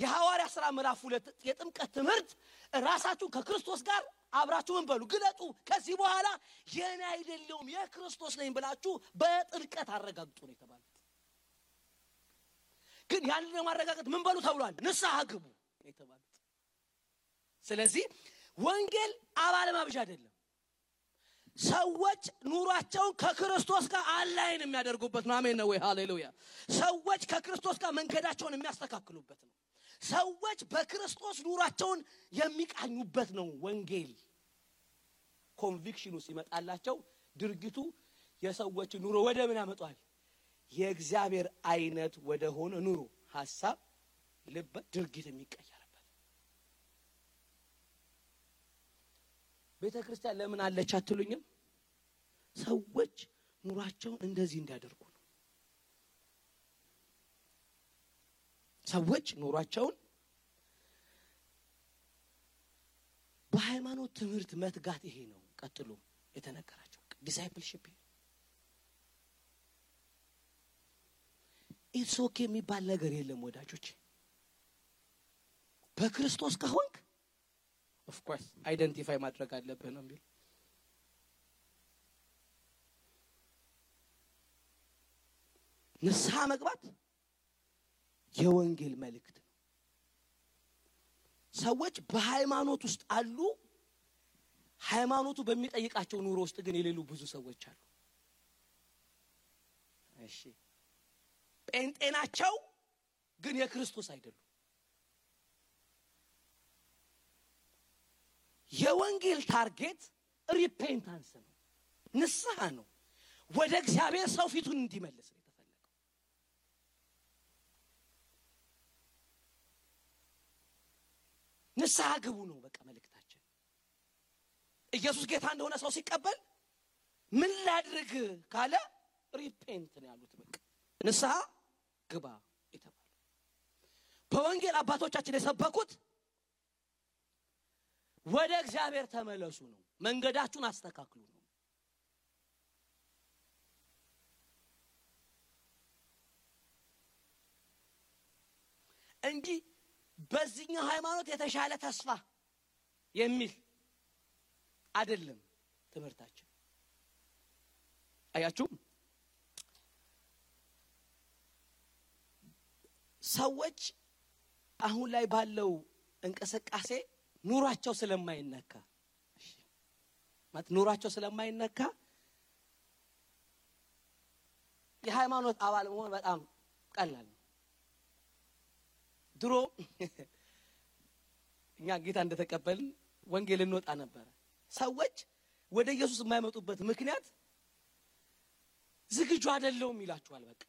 የሐዋርያ ሥራ ምዕራፍ ሁለት የጥምቀት ትምህርት ራሳችሁ ከክርስቶስ ጋር አብራችሁ ምን በሉ ግለጡ። ከዚህ በኋላ የኔ አይደለሁም የክርስቶስ ነኝ ብላችሁ በጥልቀት አረጋግጡ ነው የተባሉት። ግን ያንን ለማረጋገጥ ምን በሉ ተብሏል? ንስሐ ግቡ የተባሉት። ስለዚህ ወንጌል አባል ማብዣ አይደለም። ሰዎች ኑሯቸውን ከክርስቶስ ጋር አላይን የሚያደርጉበት ነው። አሜን ነው ወይ? ሃሌሉያ። ሰዎች ከክርስቶስ ጋር መንገዳቸውን የሚያስተካክሉበት ነው። ሰዎች በክርስቶስ ኑሯቸውን የሚቃኙበት ነው። ወንጌል ኮንቪክሽኑ ሲመጣላቸው ድርጊቱ የሰዎች ኑሮ ወደ ምን ያመጧል? የእግዚአብሔር አይነት ወደ ሆነ ኑሮ፣ ሀሳብ፣ ልብ፣ ድርጊት የሚቀየርበት ቤተ ክርስቲያን ለምን አለች አትሉኝም? ሰዎች ኑሯቸውን እንደዚህ እንዲያደርጉ ነው። ሰዎች ኑሯቸውን በሃይማኖት ትምህርት መትጋት ይሄ ነው። ቀጥሎ የተነገራቸው discipleship it's okay የሚባል ነገር የለም ወዳጆች። በክርስቶስ ከሆንክ of course identify ማድረግ አለብህ ነው የሚል ንስሐ መግባት የወንጌል መልእክት ነው። ሰዎች በሃይማኖት ውስጥ አሉ። ሃይማኖቱ በሚጠይቃቸው ኑሮ ውስጥ ግን የሌሉ ብዙ ሰዎች አሉ። እሺ ጴንጤ ናቸው፣ ግን የክርስቶስ አይደሉም። የወንጌል target repentance ነው፣ ንስሐ ነው። ወደ እግዚአብሔር ሰው ፊቱን እንዲመልስ ነው የተፈለገው። ንስሐ ግቡ ነው በቃ መልእክታችን። ኢየሱስ ጌታ እንደሆነ ሰው ሲቀበል ምን ላድርግ ካለ ሪፔንት ነው ያሉት። በቃ ንስሐ ግባ የተባለው በወንጌል አባቶቻችን የሰበኩት ወደ እግዚአብሔር ተመለሱ ነው። መንገዳችሁን አስተካክሉ ነው። እንጂ በዚህኛው ሃይማኖት የተሻለ ተስፋ የሚል አይደለም ትምህርታችን። አያችሁም? ሰዎች አሁን ላይ ባለው እንቅስቃሴ ኑሯቸው ስለማይነካ ማለት ኑሯቸው ስለማይነካ የሃይማኖት አባል መሆን በጣም ቀላል ነው። ድሮ [LAUGHS] እኛ ጌታ እንደተቀበልን ወንጌል እንወጣ ነበረ። ሰዎች ወደ ኢየሱስ የማይመጡበት ምክንያት ዝግጁ አይደለውም ይላችኋል። በቃ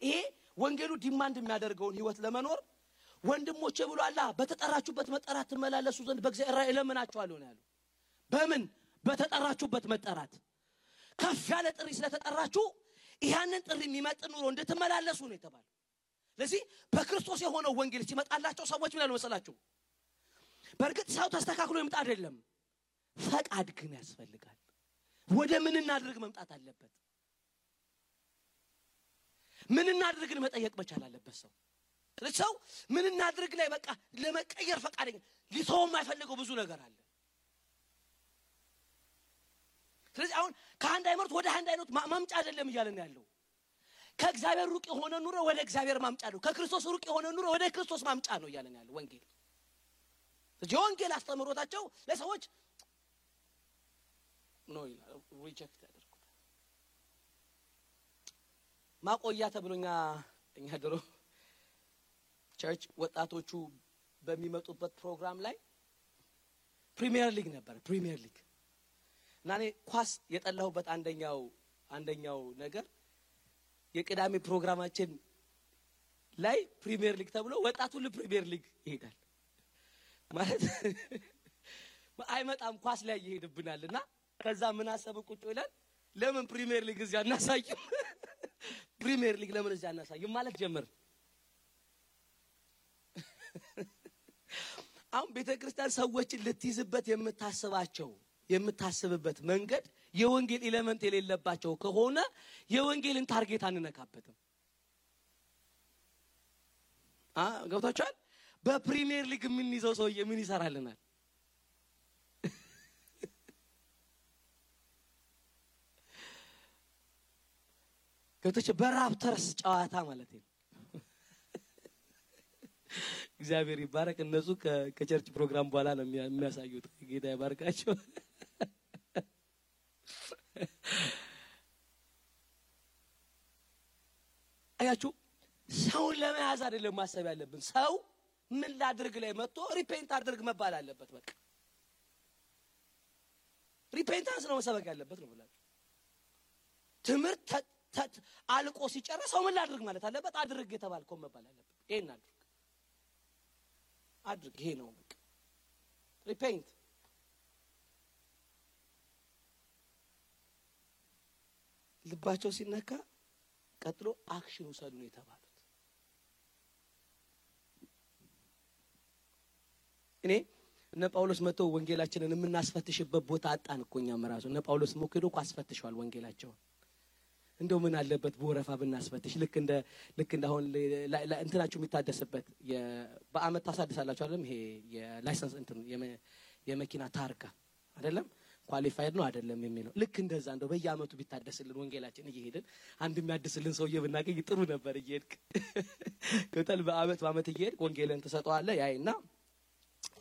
ይሄ ወንጌሉ demand የሚያደርገውን ህይወት ለመኖር ወንድሞቼ ብሎ አላ በተጠራችሁበት መጠራት ትመላለሱ ዘንድ በእግዚአብሔር እለምናችኋለሁ ነው ያለው። በምን በተጠራችሁበት መጠራት ከፍ ያለ ጥሪ ስለተጠራችሁ ያንን ጥሪ የሚመጥን ኑሮ እንድትመላለሱ ነው የተባለው። ስለዚህ በክርስቶስ የሆነው ወንጌል ሲመጣላቸው ሰዎች ምን ያሉ መሰላችሁ? በእርግጥ ሰው ተስተካክሎ ይምጣ አይደለም፣ ፈቃድ ግን ያስፈልጋል። ወደ ምን እናድርግ መምጣት አለበት። ምን እናድርግን መጠየቅ መቻል አለበት ሰው። ሰው ምን እናድርግ ላይ በቃ ለመቀየር ፈቃደኛ ሊተው የማይፈልገው ብዙ ነገር አለ። ስለዚህ አሁን ከአንድ ሃይማኖት ወደ አንድ ሃይማኖት ማምጫ አይደለም እያለን ያለው ከእግዚአብሔር ሩቅ የሆነ ኑሮ ወደ እግዚአብሔር ማምጫ ነው። ከክርስቶስ ሩቅ የሆነ ኑሮ ወደ ክርስቶስ ማምጫ ነው እያለን ያለው ወንጌል። የወንጌል አስተምህሮታቸው ለሰዎች ነው ሪጀክት ማቆያ ተብሎኛ እኛ ድሮ church ወጣቶቹ በሚመጡበት ፕሮግራም ላይ Premier League ነበረ። Premier League እና እኔ ኳስ የጠላሁበት አንደኛው አንደኛው ነገር የቅዳሜ ፕሮግራማችን ላይ Premier League ተብሎ ወጣቱ ሁሉ Premier League ይሄዳል ማለት አይመጣም፣ ኳስ ላይ ይሄድብናል። እና ከዛ ምን አሰብን ቁጭ ይላል ለምን Premier League እዚያ አናሳይም? Premier League ለምን እዚያ አናሳይም ማለት ጀመር። [LAUGHS] አሁን ቤተ ክርስቲያን ሰዎችን ልትይዝበት የምታስባቸው የምታስብበት መንገድ የወንጌል element የሌለባቸው ከሆነ የወንጌልን target አንነካበትም። ገብቷችኋል? በ Premier League የምንይዘው ሰውዬ ምን ይሰራልናል? ገብቶች በ Raptors ጨዋታ ማለት ነው። እግዚአብሔር ይባረክ። እነሱ ከ church ፕሮግራም በኋላ ነው የሚያሳዩት። ጌታ ይባርካቸው። አያችሁ፣ ሰውን ለመያዝ አይደለም ማሰብ ያለብን። ሰው ምን ላድርግ ላይ መጥቶ repent አድርግ መባል አለበት። በቃ repentance ነው መሰበክ ያለበት ነው ብላችሁ ትምህርት አልቆ ሲጨርስ ሰው ምን ላድርግ ማለት አለበት። አድርግ የተባልከው መባል አለበት። ይሄን አድርግ አድርግ፣ ይሄ ነው በቃ repent። ልባቸው ሲነካ ቀጥሎ action ውሰዱ ነው የተባሉት። እኔ እነ ጳውሎስ መጥተው ወንጌላችንን የምናስፈትሽበት ቦታ አጣን እኮ እኛም ራሱ እነ ጳውሎስ ሞክዶ እኮ አስፈትሸዋል ወንጌላቸውን እንደው ምን አለበት በወረፋ ብናስፈትሽ። ልክ እንደ ልክ እንደ አሁን እንትናችሁ የሚታደስበት በአመት ታሳድሳላችሁ አይደለም? ይሄ የ license እንትን የመኪና ታርጋ አይደለም qualified ነው አይደለም የሚለው ልክ እንደዛ እንደው በየአመቱ ቢታደስልን ወንጌላችን እየሄድን አንድ የሚያድስልን ሰውዬ ብናገኝ ጥሩ ነበር። እየሄድክ [LAUGHS] ቅጠል በአመት በአመት እየሄድክ ወንጌልን ትሰጠዋለህ። ያይና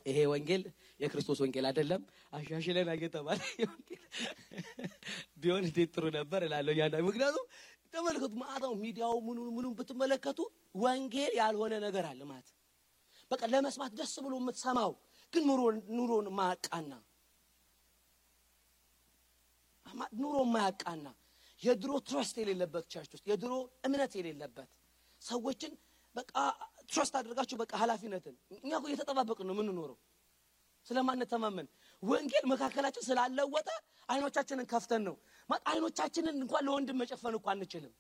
ይሄ ወንጌል የክርስቶስ ወንጌል አይደለም። አሻሽለን እየተባለ ቢሆን እንዴት ጥሩ ነበር እላለሁ። ያ ምክንያቱም ተመልከቱ፣ ማዕታው ሚዲያው ምኑ ምኑን ብትመለከቱ ወንጌል ያልሆነ ነገር አለ ማለት በቃ ለመስማት ደስ ብሎ የምትሰማው ግን ኑሮ ኑሮን ማያቃና ኑሮ ማያቃና የድሮ trust የሌለበት church ውስጥ የድሮ እምነት የሌለበት ሰዎችን በቃ trust አድርጋችሁ በቃ ኃላፊነትን እኛ እኮ እየተጠባበቅን ነው የምንኖረው ስለማንተማመን ወንጌል መካከላችን ስላለወጠ አይኖቻችንን ከፍተን ነው አይኖቻችንን እንኳን ለወንድም መጨፈን እኮ አንችልም።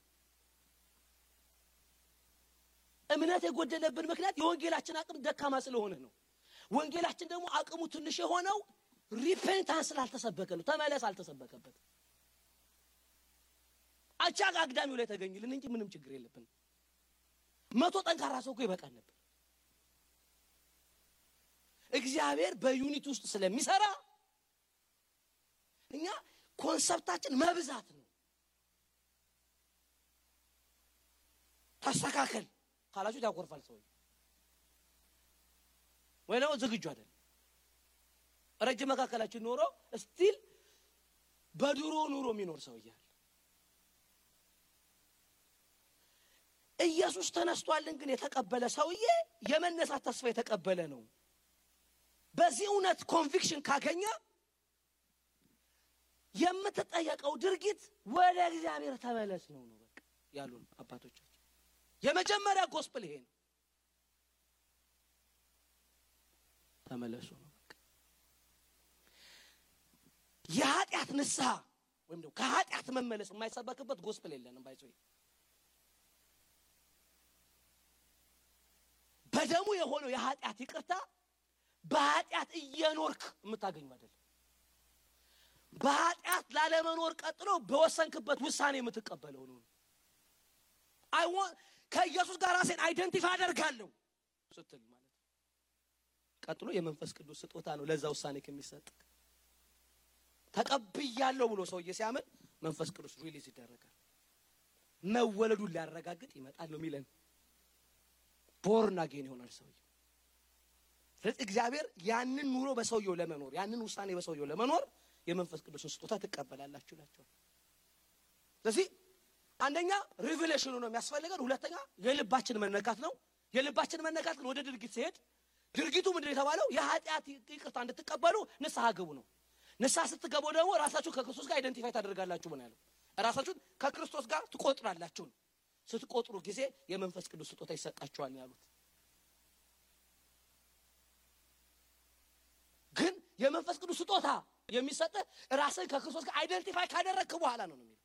እምነት የጎደለብን ምክንያት የወንጌላችን አቅም ደካማ ስለሆነ ነው። ወንጌላችን ደግሞ አቅሙ ትንሽ የሆነው repentance ስላልተሰበከ ነው። ተመለስ አልተሰበከበት። አቻ አግዳሚው ላይ ተገኝልን እንጂ ምንም ችግር የለብንም። መቶ ጠንካራ ሰው እኮ ይበቃል ነበር። እግዚአብሔር በዩኒት ውስጥ ስለሚሰራ እኛ ኮንሰፕታችን መብዛት ነው። ተስተካከል ካላችሁት ያኮርፋል ሰው ወይ ደግሞ ዝግጁ አይደለም። ረጅም መካከላችን ኖሮ still በድሮ ኑሮ የሚኖር ሰው እያለ ኢየሱስ ተነስቷልን ግን የተቀበለ ሰውዬ የመነሳት ተስፋ የተቀበለ ነው። በዚህ እውነት conviction ካገኘ የምትጠየቀው ድርጊት ወደ እግዚአብሔር ተመለስ ነው ነው በቃ ያሉን አባቶቻችን። የመጀመሪያ gospel ይሄ ነው፣ ተመለሱ ነው በቃ። የኃጢአት ንስሐ ወይም ደግሞ ከኃጢአት መመለስ የማይሰበክበት ጎስፕል የለንም። ባይዞ በደሙ የሆነው የኃጢአት ይቅርታ በኃጢአት እየኖርክ የምታገኙ አይደለም። በኃጢአት ላለመኖር ቀጥሎ በወሰንክበት ውሳኔ የምትቀበለው ነው። ከኢየሱስ ጋር ራሴን identify አደርጋለሁ ስትል ማለት ቀጥሎ የመንፈስ ቅዱስ ስጦታ ነው ለዛ ውሳኔ ከሚሰጥ ተቀብያለሁ ብሎ ሰውዬ ሲያምን መንፈስ ቅዱስ release ይደረጋል። መወለዱን ሊያረጋግጥ ይመጣል ነው የሚለን። born again ይሆናል ሰውዬው። ስለዚህ እግዚአብሔር ያንን ኑሮ በሰውየው ለመኖር ያንን ውሳኔ በሰውየው ለመኖር የመንፈስ ቅዱስን ስጦታ ትቀበላላችሁ ይላቸዋል። ስለዚህ አንደኛ revelation ኑ ነው የሚያስፈልገን። ሁለተኛ የልባችን መነካት ነው። የልባችን መነካት ግን ወደ ድርጊት ሲሄድ ድርጊቱ ምንድን የተባለው የኃጢአት ይቅርታ እንድትቀበሉ ንስሐ ግቡ ነው። ንስሐ ስትገቡ ደግሞ ራሳችሁ ከክርስቶስ ጋር identify ታደርጋላችሁ ምን ያለው ራሳችሁን ከክርስቶስ ጋር ትቆጥራላችሁ ነው። ስትቆጥሩ ጊዜ የመንፈስ ቅዱስ ስጦታ ይሰጣችኋል ያሉት። ግን የመንፈስ ቅዱስ ስጦታ የሚሰጥህ ራስን ከክርስቶስ ጋር identify ካደረግክ በኋላ ነው የሚለው።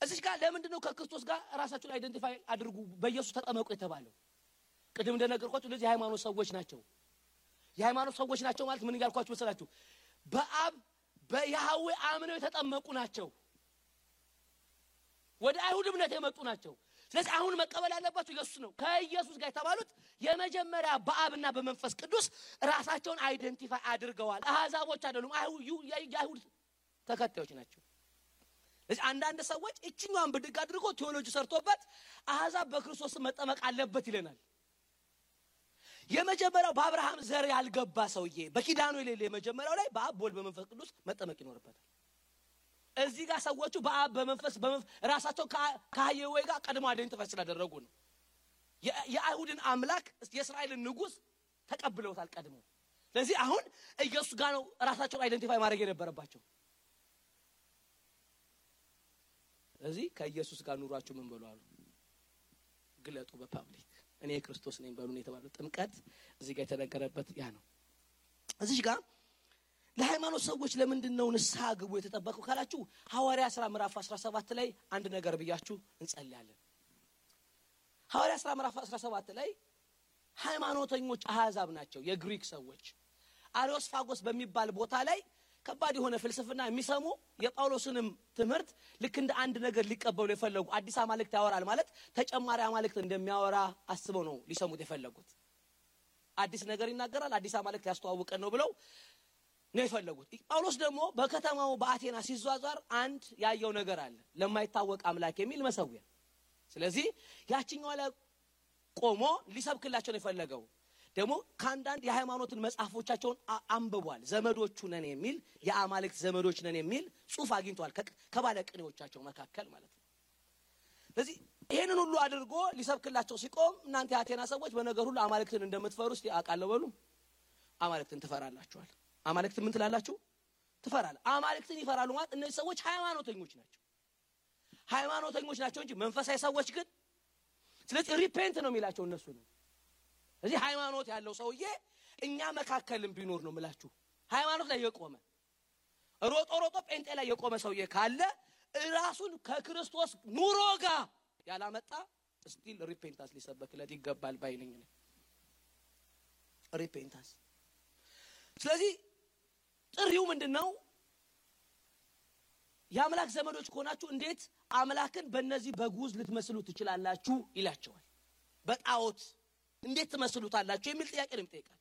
እዚች ጋር ለምንድን ነው ከክርስቶስ ጋር ራሳችሁን identify አድርጉ በኢየሱስ ተጠመቁ የተባለው? ቅድም እንደነገርኳችሁ እነዚህ የሃይማኖት ሰዎች ናቸው። የሃይማኖት ሰዎች ናቸው ማለት ምን እያልኳችሁ መሰላችሁ? በአብ በያህዌ አምነው የተጠመቁ ናቸው። ወደ አይሁድ እምነት የመጡ ናቸው። ስለዚህ አሁን መቀበል ያለባቸው ኢየሱስ ነው። ከኢየሱስ ጋር የተባሉት የመጀመሪያ በአብና በመንፈስ ቅዱስ ራሳቸውን identify አድርገዋል። አሕዛቦች አይደሉም፣ የአይሁድ ተከታዮች ናቸው። ስለዚህ አንዳንድ ሰዎች እችኛዋን ብድግ አድርጎ ቴዎሎጂ ሰርቶበት አሕዛብ በክርስቶስ መጠመቅ አለበት ይለናል። የመጀመሪያው በአብርሃም ዘር ያልገባ ሰውዬ በኪዳኑ የሌለ የመጀመሪያው ላይ በአብ በወልድ በመንፈስ ቅዱስ መጠመቅ ይኖርበታል። እዚህ ጋር ሰዎቹ በአብ በመንፈስ ራሳቸው ከያህዌ ጋር ቀድሞ identify ስላደረጉ ነው። የአይሁድን አምላክ የእስራኤልን ንጉሥ ተቀብለውታል ቀድሞ። ስለዚህ አሁን ኢየሱስ ጋር ነው ራሳቸውን identify ማድረግ የነበረባቸው። ስለዚህ ከኢየሱስ ጋር ኑሯችሁ ምን በሉ አሉ፣ ግለጡ በ public እኔ የክርስቶስ ነኝ በሉን የተባለው ጥምቀት እዚህ ጋር የተነገረበት ያ ነው። እዚህ ጋር ለሃይማኖት ሰዎች ለምንድን ነው ንስሐ ግቡ የተሰበከው ካላችሁ ሐዋርያ ሥራ ምዕራፍ 17 ላይ አንድ ነገር ብያችሁ እንጸልያለን። ሐዋርያ ሥራ ምዕራፍ 17 ላይ ሃይማኖተኞች አሕዛብ ናቸው፣ የግሪክ ሰዎች አሪዮስፋጎስ በሚባል ቦታ ላይ ከባድ የሆነ ፍልስፍና የሚሰሙ የጳውሎስንም ትምህርት ልክ እንደ አንድ ነገር ሊቀበሉ የፈለጉ አዲስ አማልክት ያወራል ማለት ተጨማሪ አማልክት እንደሚያወራ አስበው ነው ሊሰሙት የፈለጉት። አዲስ ነገር ይናገራል፣ አዲስ አማልክት ያስተዋውቀን ነው ብለው ነው የፈለጉት። ጳውሎስ ደግሞ በከተማው በአቴና ሲዟዟር አንድ ያየው ነገር አለ፣ ለማይታወቅ አምላክ የሚል መሰዊያ። ስለዚህ ያችኛዋ ላይ ቆሞ ሊሰብክላቸው ነው የፈለገው። ደግሞ ከአንዳንድ የሃይማኖትን መጽሐፎቻቸውን አንብቧል። ዘመዶቹ ነን የሚል የአማልክት ዘመዶች ነን የሚል ጽሑፍ አግኝቷል፣ ከባለ ቅኔዎቻቸው መካከል ማለት ነው። ስለዚህ ይህንን ሁሉ አድርጎ ሊሰብክላቸው ሲቆም እናንተ የአቴና ሰዎች በነገር ሁሉ አማልክትን እንደምትፈሩ እስቲ አውቃለሁ አማልክትን ትፈራላችኋል። አማልክትን ምን ትላላችሁ? ትፈራል። አማልክትን ይፈራሉ ማለት እነዚህ ሰዎች ሃይማኖተኞች ናቸው። ሃይማኖተኞች ናቸው እንጂ መንፈሳዊ ሰዎች ግን ስለዚህ repent ነው የሚላቸው እነሱ ነው። እዚህ ሃይማኖት ያለው ሰውዬ እኛ መካከልም ቢኖር ነው የምላችሁ። ሃይማኖት ላይ የቆመ ሮጦ ሮጦ ጴንጤ ላይ የቆመ ሰውዬ ካለ ራሱን ከክርስቶስ ኑሮ ጋር ያላመጣ still repentance ሊሰበክለት ይገባል ባይ ነኝ ሪፔንታንስ። ስለዚህ ጥሪው ምንድን ነው? የአምላክ ዘመዶች ከሆናችሁ እንዴት አምላክን በእነዚህ በጉዝ ልትመስሉ ትችላላችሁ? ይላቸዋል። በጣዖት እንዴት ትመስሉታላችሁ የሚል ጥያቄ ነው የሚጠይቃቸው።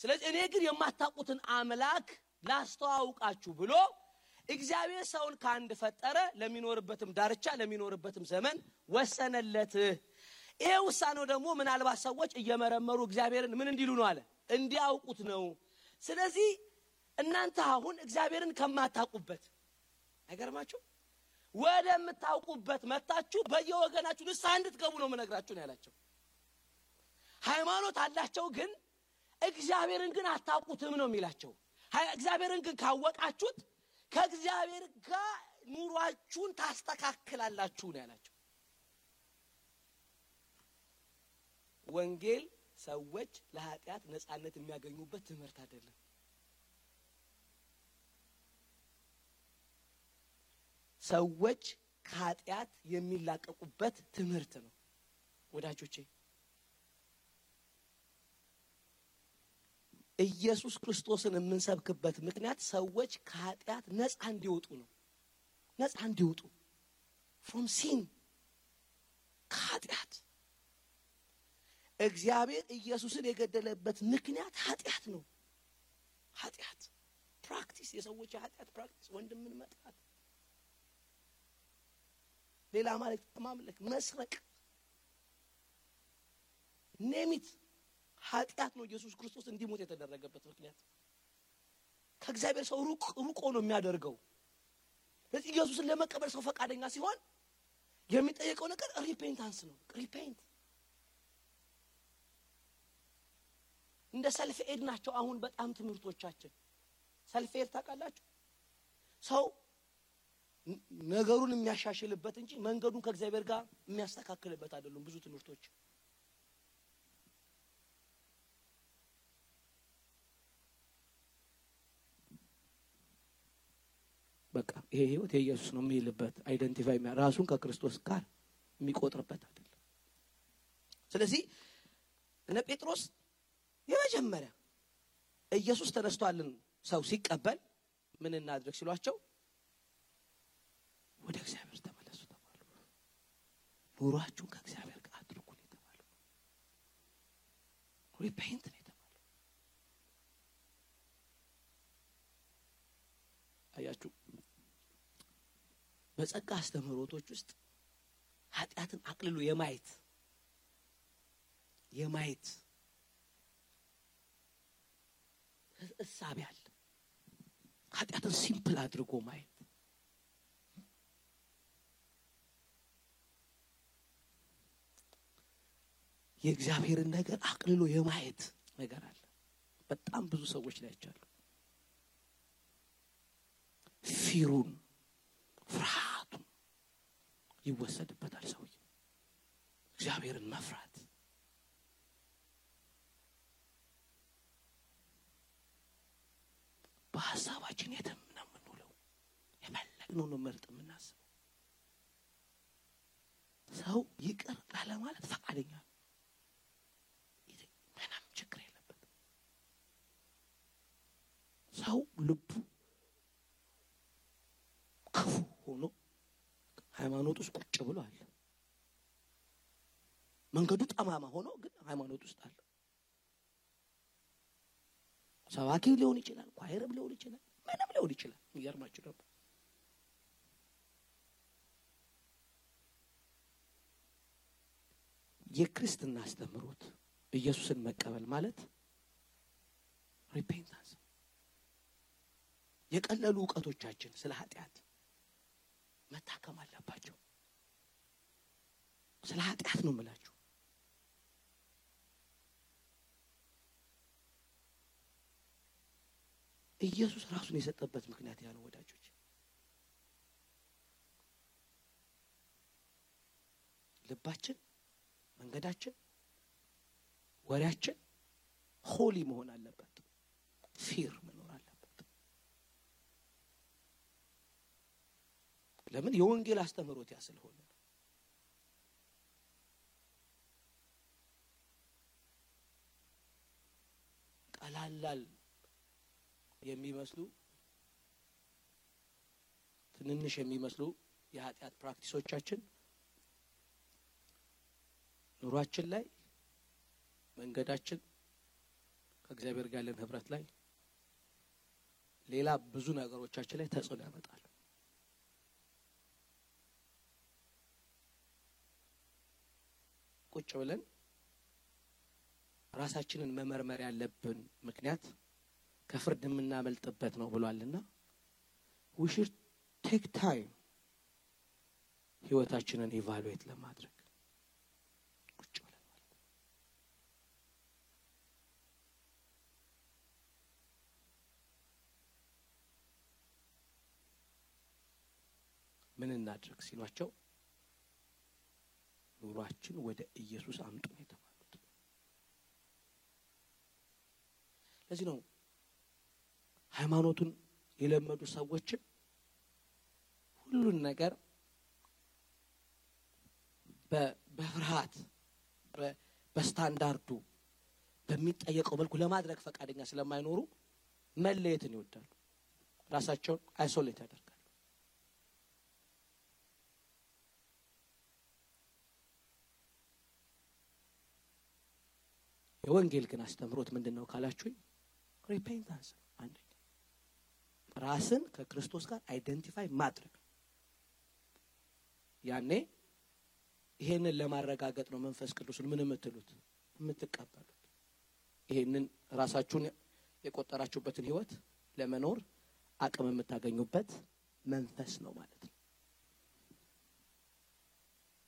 ስለዚህ እኔ ግን የማታውቁትን አምላክ ላስተዋውቃችሁ ብሎ እግዚአብሔር ሰውን ከአንድ ፈጠረ፣ ለሚኖርበትም ዳርቻ ለሚኖርበትም ዘመን ወሰነለት። ይሄ ውሳኔው ደግሞ ምናልባት ሰዎች እየመረመሩ እግዚአብሔርን ምን እንዲሉ ነው አለ እንዲያውቁት ነው። ስለዚህ እናንተ አሁን እግዚአብሔርን ከማታውቁበት አይገርማችሁ ወደምታውቁበት መታችሁ በየወገናችሁ ንስሐ እንድትገቡ ነው የምነግራችሁ ነው ያላቸው። ሃይማኖት አላቸው፣ ግን እግዚአብሔርን ግን አታውቁትም ነው የሚላቸው። እግዚአብሔርን ግን ካወቃችሁት ከእግዚአብሔር ጋር ኑሯችሁን ታስተካክላላችሁ ነው ያላቸው። ወንጌል ሰዎች ለኃጢአት ነፃነት የሚያገኙበት ትምህርት አይደለም። ሰዎች ከኃጢአት የሚላቀቁበት ትምህርት ነው ወዳጆቼ። ኢየሱስ ክርስቶስን የምንሰብክበት ምክንያት ሰዎች ከኃጢአት ነፃ እንዲወጡ ነው። ነፃ እንዲወጡ from sin ከኃጢአት እግዚአብሔር ኢየሱስን የገደለበት ምክንያት ኃጢአት ነው። ኃጢአት practice፣ የሰዎች የኃጢአት practice፣ ወንድምን መጥላት፣ ሌላ አምላክ ማምለክ፣ መስረቅ፣ name it ኃጢአት ነው። ኢየሱስ ክርስቶስ እንዲሞት የተደረገበት ምክንያት ከእግዚአብሔር ሰው ሩቅ ሩቆ ነው የሚያደርገው። ስለዚህ ኢየሱስን ለመቀበል ሰው ፈቃደኛ ሲሆን የሚጠየቀው ነገር repentance ነው። repent እንደ self aid ናቸው። አሁን በጣም ትምህርቶቻችን self aid ታውቃላችሁ። ሰው ነገሩን የሚያሻሽልበት እንጂ መንገዱን ከእግዚአብሔር ጋር የሚያስተካክልበት አይደሉም ብዙ ትምህርቶች። በቃ ይሄ ህይወት የኢየሱስ ነው የሚልበት አይደንቲፋይ ራሱን ከክርስቶስ ጋር የሚቆጥርበት አይደለም። ስለዚህ እነ ጴጥሮስ የመጀመሪያ ኢየሱስ ተነስቷልን ሰው ሲቀበል ምን እናድርግ ሲሏቸው ወደ እግዚአብሔር ተመለሱ ተባሉ። ኑሯችሁን ከእግዚአብሔር ጋር አድርጉ ነው የተባለው። ሪፔንት ነው የተባለው። አያችሁ፣ በጸጋ አስተምህሮቶች ውስጥ ኃጢአትን አቅልሎ የማየት የማየት እሳቤ ኃጢአትን simple አድርጎ ማየት የእግዚአብሔርን ነገር አቅልሎ የማየት ነገር አለ። በጣም ብዙ ሰዎች ላይ አይቻለሁ። fear ኡን ፍርሃቱን ይወሰድበታል። ሰውዬ እግዚአብሔርን መፍራት በሀሳባችን የትም ነው የምንውለው። የፈለግነው ነው መርጥ የምናስበው። ሰው ይቅር ላለ ማለት ፈቃደኛ ነው። ምንም ችግር የለበትም። ሰው ልቡ ክፉ ሆኖ ሃይማኖት ውስጥ ቁጭ ብሎ አለ። መንገዱ ጠማማ ሆኖ ግን ሃይማኖት ውስጥ አለ። ሰባኪ ሊሆን ይችላል፣ ኳይርም ሊሆን ይችላል፣ ምንም ሊሆን ይችላል። የሚገርማችሁ ደግሞ የክርስትና አስተምህሮት ኢየሱስን መቀበል ማለት ሪፔንታንስ የቀለሉ እውቀቶቻችን ስለ ኃጢአት መታከም አለባቸው። ስለ ኃጢአት ነው የምላችሁ። ኢየሱስ ራሱን የሰጠበት ምክንያት ያ ነው ወዳጆች። ልባችን፣ መንገዳችን፣ ወሬያችን ሆሊ መሆን አለበት። ፊር መኖር አለበት። ለምን? የወንጌል አስተምህሮት ያ ስለሆነ ቀላላል የሚመስሉ ትንንሽ የሚመስሉ የኃጢአት ፕራክቲሶቻችን ኑሯችን ላይ መንገዳችን ከእግዚአብሔር ጋር ያለን ህብረት ላይ ሌላ ብዙ ነገሮቻችን ላይ ተጽዕኖ ያመጣሉ። ቁጭ ብለን ራሳችንን መመርመር ያለብን ምክንያት ከፍርድ የምናመልጥበት ነው ብሏልና we should take time ህይወታችንን evaluate ለማድረግ ቁጭ ብለን ማለት ምን እናድርግ ሲሏቸው ኑሯችን ወደ ኢየሱስ አምጡ ነው የተባሉት። ለዚህ ነው ሃይማኖቱን የለመዱ ሰዎችን ሁሉን ነገር በፍርሃት በስታንዳርዱ በሚጠየቀው መልኩ ለማድረግ ፈቃደኛ ስለማይኖሩ መለየትን ይወዳሉ። ራሳቸውን isolate ያደርጋሉ። የወንጌል ግን አስተምሮት ምንድን ነው ካላችሁኝ፣ repentance አንደኛ ራስን ከክርስቶስ ጋር identify ማድረግ ያኔ ይሄንን ለማረጋገጥ ነው መንፈስ ቅዱስን ምን የምትሉት የምትቀበሉት። ይሄንን ራሳችሁን የቆጠራችሁበትን ህይወት ለመኖር አቅም የምታገኙበት መንፈስ ነው ማለት ነው።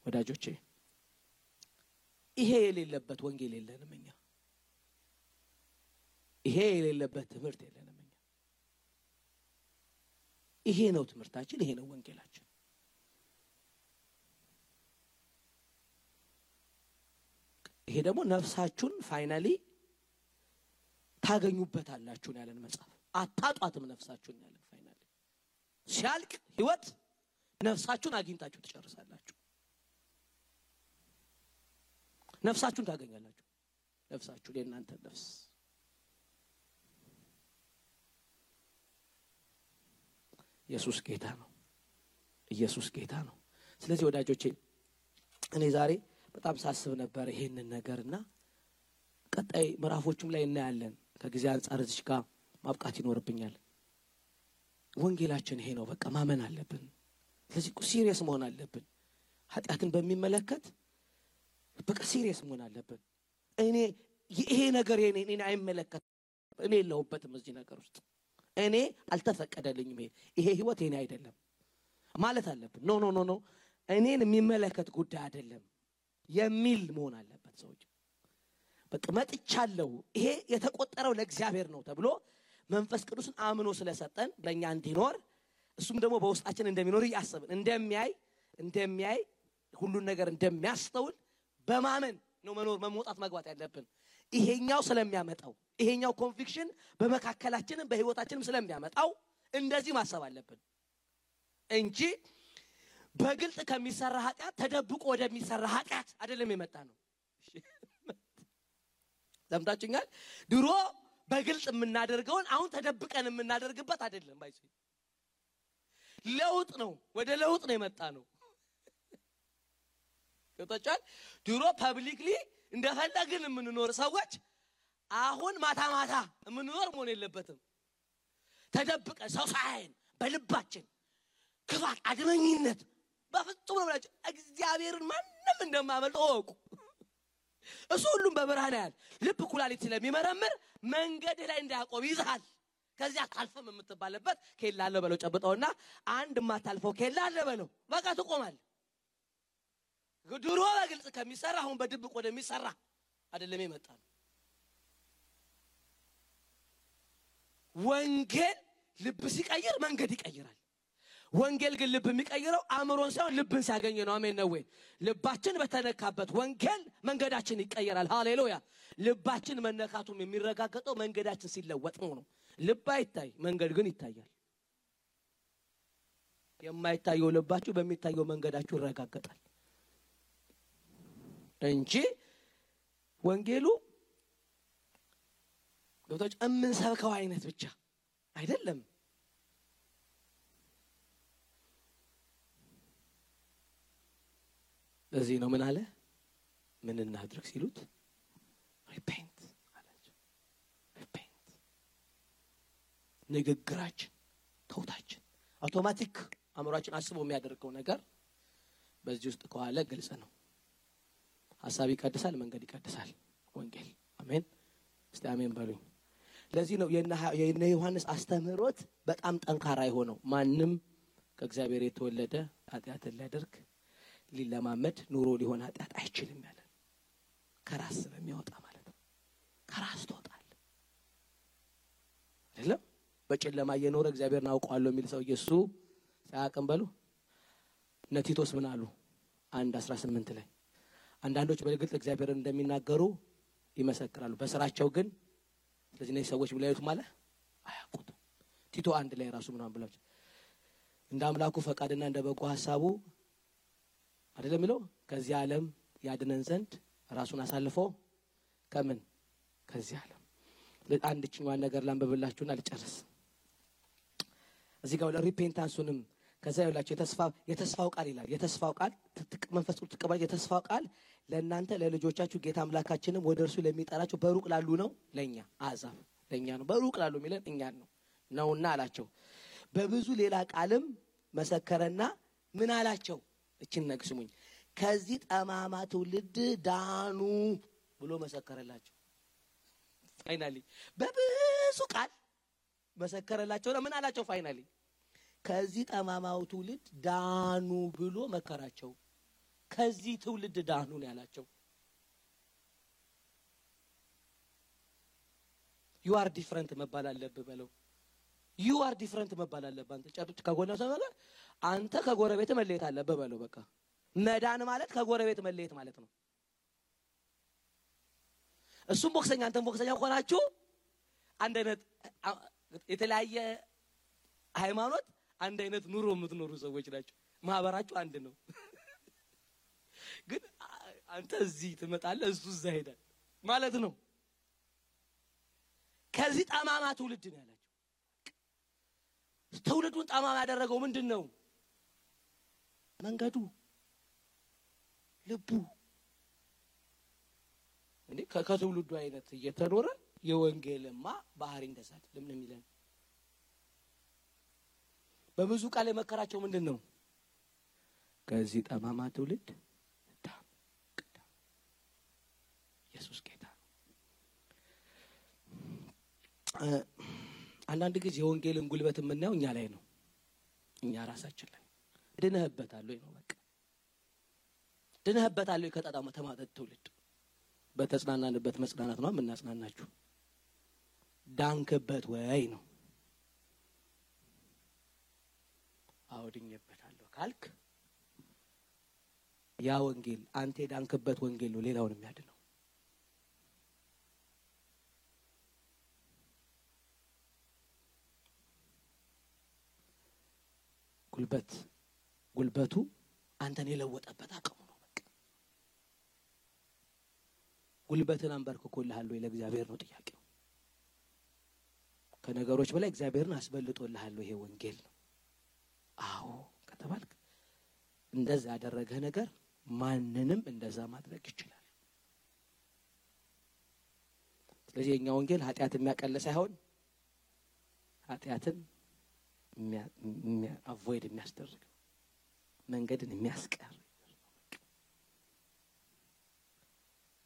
ወዳጆቼ ይሄ የሌለበት ወንጌል የለንም እኛ። ይሄ የሌለበት ትምህርት የለንም እኛ። ይሄ ነው ትምህርታችን፣ ይሄ ነው ወንጌላችን። ይሄ ደግሞ ነፍሳችሁን finally ታገኙበታላችሁ ነው ያለን መጽሐፍ። አታጧትም ነፍሳችሁን ያለን finally ሲያልቅ ህይወት ነፍሳችሁን አግኝታችሁ ትጨርሳላችሁ። ነፍሳችሁን ታገኛላችሁ። ነፍሳችሁን የእናንተ ነፍስ ኢየሱስ ጌታ ነው። ኢየሱስ ጌታ ነው። ስለዚህ ወዳጆቼ እኔ ዛሬ በጣም ሳስብ ነበር ይሄንን ነገርና ቀጣይ ምዕራፎቹም ላይ እናያለን። ከጊዜ አንጻር እዚች ጋር ማብቃት ይኖርብኛል። ወንጌላችን ይሄ ነው። በቃ ማመን አለብን። ስለዚህ serious መሆን አለብን። ኃጢአትን በሚመለከት በቃ serious መሆን አለብን። እኔ ይሄ ነገር የኔ እኔን አይመለከትም። እኔ የለሁበትም እዚህ ነገር ውስጥ እኔ አልተፈቀደልኝም። ይሄ ይሄ ህይወት የኔ አይደለም ማለት አለብን። no no no እኔን የሚመለከት ጉዳይ አይደለም የሚል መሆን አለበት። ሰዎች በቃ መጥቻለሁ፣ ይሄ የተቆጠረው ለእግዚአብሔር ነው ተብሎ መንፈስ ቅዱስን አምኖ ስለሰጠን ለእኛ እንዲኖር እሱም ደግሞ በውስጣችን እንደሚኖር እያሰብን እንደሚያይ እንደሚያይ ሁሉን ነገር እንደሚያስተውል በማመን ነው መኖር መውጣት መግባት ያለብን። ይሄኛው ስለሚያመጣው ይሄኛው conviction በመካከላችንም በህይወታችንም ስለሚያመጣው እንደዚህ ማሰብ አለብን እንጂ በግልጥ ከሚሰራ ኃጢአት ተደብቆ ወደሚሰራ ኃጢአት አይደለም የመጣ ነው። ሰምታችሁኛል። ድሮ በግልጽ የምናደርገውን አሁን ተደብቀን የምናደርግበት አይደለም። ባይ ለውጥ ነው፣ ወደ ለውጥ ነው የመጣ ነው። ገብታችኋል። ድሮ ፐብሊክሊ እንደፈለግን የምንኖር ሰዎች አሁን ማታ ማታ የምንኖር መሆን የለበትም። ተደብቀን ሰው ሳያየን በልባችን ክፋት፣ አድመኝነት በፍጹም ነው ብላችሁ እግዚአብሔርን ማንም እንደማመልጥ እወቁ። እሱ ሁሉም በብርሃን ያያል። ልብ ኩላሊት ስለሚመረምር መንገድ ላይ እንዳያቆም ይዝሃል። ከዚያ አታልፍም የምትባልበት ኬላ አለ በለው ጨብጠውና፣ አንድ የማታልፈው ኬላ አለ በለው። በቃ ትቆማል። ድሮ በግልጽ ከሚሰራ አሁን በድብቅ ወደሚሰራ አይደለም የመጣ ነው። ወንጌል ልብ ሲቀይር መንገድ ይቀይራል። ወንጌል ግን ልብ የሚቀይረው አእምሮን ሳይሆን ልብን ሲያገኝ ነው። አሜን ነው? ልባችን በተነካበት ወንጌል መንገዳችን ይቀየራል። ሃሌሉያ። ልባችን መነካቱም የሚረጋገጠው መንገዳችን ሲለወጥ ነው ነው። ልብ አይታይ፣ መንገድ ግን ይታያል። የማይታየው ልባችሁ በሚታየው መንገዳችሁ ይረጋገጣል እንጂ ወንጌሉ ገብቶች የምንሰብከው አይነት ብቻ አይደለም። ለዚህ ነው ምን አለ ምን እናድርግ ሲሉት repent repent ንግግራችን፣ ተውታችን አውቶማቲክ አእምሯችን አስቦ የሚያደርገው ነገር በዚህ ውስጥ ከዋለ ግልጽ ነው። ሀሳብ ይቀድሳል፣ መንገድ ይቀድሳል። ወንጌል አሜን። እስቲ አሜን በሉኝ። ለዚህ ነው የነ ዮሐንስ አስተምህሮት በጣም ጠንካራ የሆነው ማንም ከእግዚአብሔር የተወለደ ኃጢአትን ሊያደርግ ሊለማመድ ኑሮ ሊሆን ኃጢአት አይችልም ያለ ከራስ ስለሚያወጣ ማለት ነው። ከራስ ትወጣል አይደለም። በጨለማ እየኖረ እግዚአብሔርን አውቀዋለሁ የሚል ሰው እሱ ሳያውቅም በሉ እነ ምን አሉ? አንድ አስራ ስምንት ላይ አንዳንዶች በግልጥ እግዚአብሔርን እንደሚናገሩ ይመሰክራሉ፣ በስራቸው ግን ስለዚህ እነዚህ ሰዎች ብላዩት ማለት አያውቁትም። ቲቶ አንድ ላይ ራሱ ምናምን ብላቸው እንደ አምላኩ ፈቃድና እንደ በጎ ሀሳቡ አይደለም የሚለው? ከዚህ ዓለም ያድነን ዘንድ ራሱን አሳልፎ ከምን? ከዚህ ዓለም። አንድ ችኛዋን ነገር ላንብብላችሁና ልጨርስ። እዚህ ጋር ሪፔንታንሱንም ከዛ የተስፋ የተስፋው ቃል ይላል። የተስፋው ቃል መንፈስ ቅዱስ ተቀበል። የተስፋው ቃል ለእናንተ ለልጆቻችሁ ጌታ አምላካችንም ወደ እርሱ ለሚጠራቸው በሩቅ ላሉ ነው። ለእኛ አሕዛብ ለእኛ ነው። በሩቅ ላሉ የሚለን እኛን ነው ነውና አላቸው። በብዙ ሌላ ቃልም መሰከረና ምን አላቸው? እችን ነገር ስሙኝ። ከዚህ ጠማማ ትውልድ ዳኑ ብሎ መሰከረላቸው። finally በብዙ ቃል መሰከረላቸውና ምን አላቸው? finally ከዚህ ጠማማው ትውልድ ዳኑ ብሎ መከራቸው። ከዚህ ትውልድ ዳኑ ነው ያላቸው። you are different መባል አለብህ በለው። you are different መባል አለብህ። አንተ ጨብጭ ሰው ነገር አንተ ከጎረቤት መለየት አለብህ በለው። በቃ መዳን ማለት ከጎረቤት መለየት ማለት ነው። እሱም ቦክሰኛ አንተም ቦክሰኛ ከሆናችሁ አንድ አይነት የተለያየ ሃይማኖት አንድ አይነት ኑሮ የምትኖሩ ሰዎች ናቸው። ማህበራችሁ አንድ ነው። ግን አንተ እዚህ ትመጣለህ፣ እሱ እዛ ሄዳል ማለት ነው። ከዚህ ጠማማ ትውልድ ነው ያላቸው። ትውልዱን ጠማማ ያደረገው ምንድን ነው? መንገዱ፣ ልቡ እንዴ ከትውልዱ አይነት እየተኖረ የወንጌልማ ባህሪ እንደዛ ለምን የሚለን በብዙ ቃል የመከራቸው ምንድን ነው? ከዚህ ጠማማ ትውልድ ኢየሱስ ጌታ አንዳንድ ጊዜ የወንጌልን ጉልበት የምናየው እኛ ላይ ነው፣ እኛ ራሳችን ላይ ድነህበታል ወይ ነው በቃ። ድነህበታል ወይ ከጠጣማ ተማጠጥ ትውልድ? በተጽናናንበት መጽናናት ነው የምናጽናናችሁ። ዳንክበት ወይ ነው አውድኜበታለሁ ካልክ ያ ወንጌል አንተ የዳንክበት ወንጌል ነው ሌላውን የሚያድነው። ጉልበት ጉልበቱ አንተን የለወጠበት አቅሙ ነው። በቃ ጉልበትን አንበርክኮልሃል ወይ ለእግዚአብሔር ነው ጥያቄው። ከነገሮች በላይ እግዚአብሔርን አስበልጦልሃል ይሄ ወንጌል ነው። አዎ ከተባልክ እንደዛ ያደረገህ ነገር ማንንም እንደዛ ማድረግ ይችላል። ስለዚህ የኛ ወንጌል ኃጢአት የሚያቀል ሳይሆን ኃጢአትን አቮይድ የሚያስደርግ መንገድን የሚያስቀር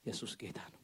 ኢየሱስ ጌታ ነው።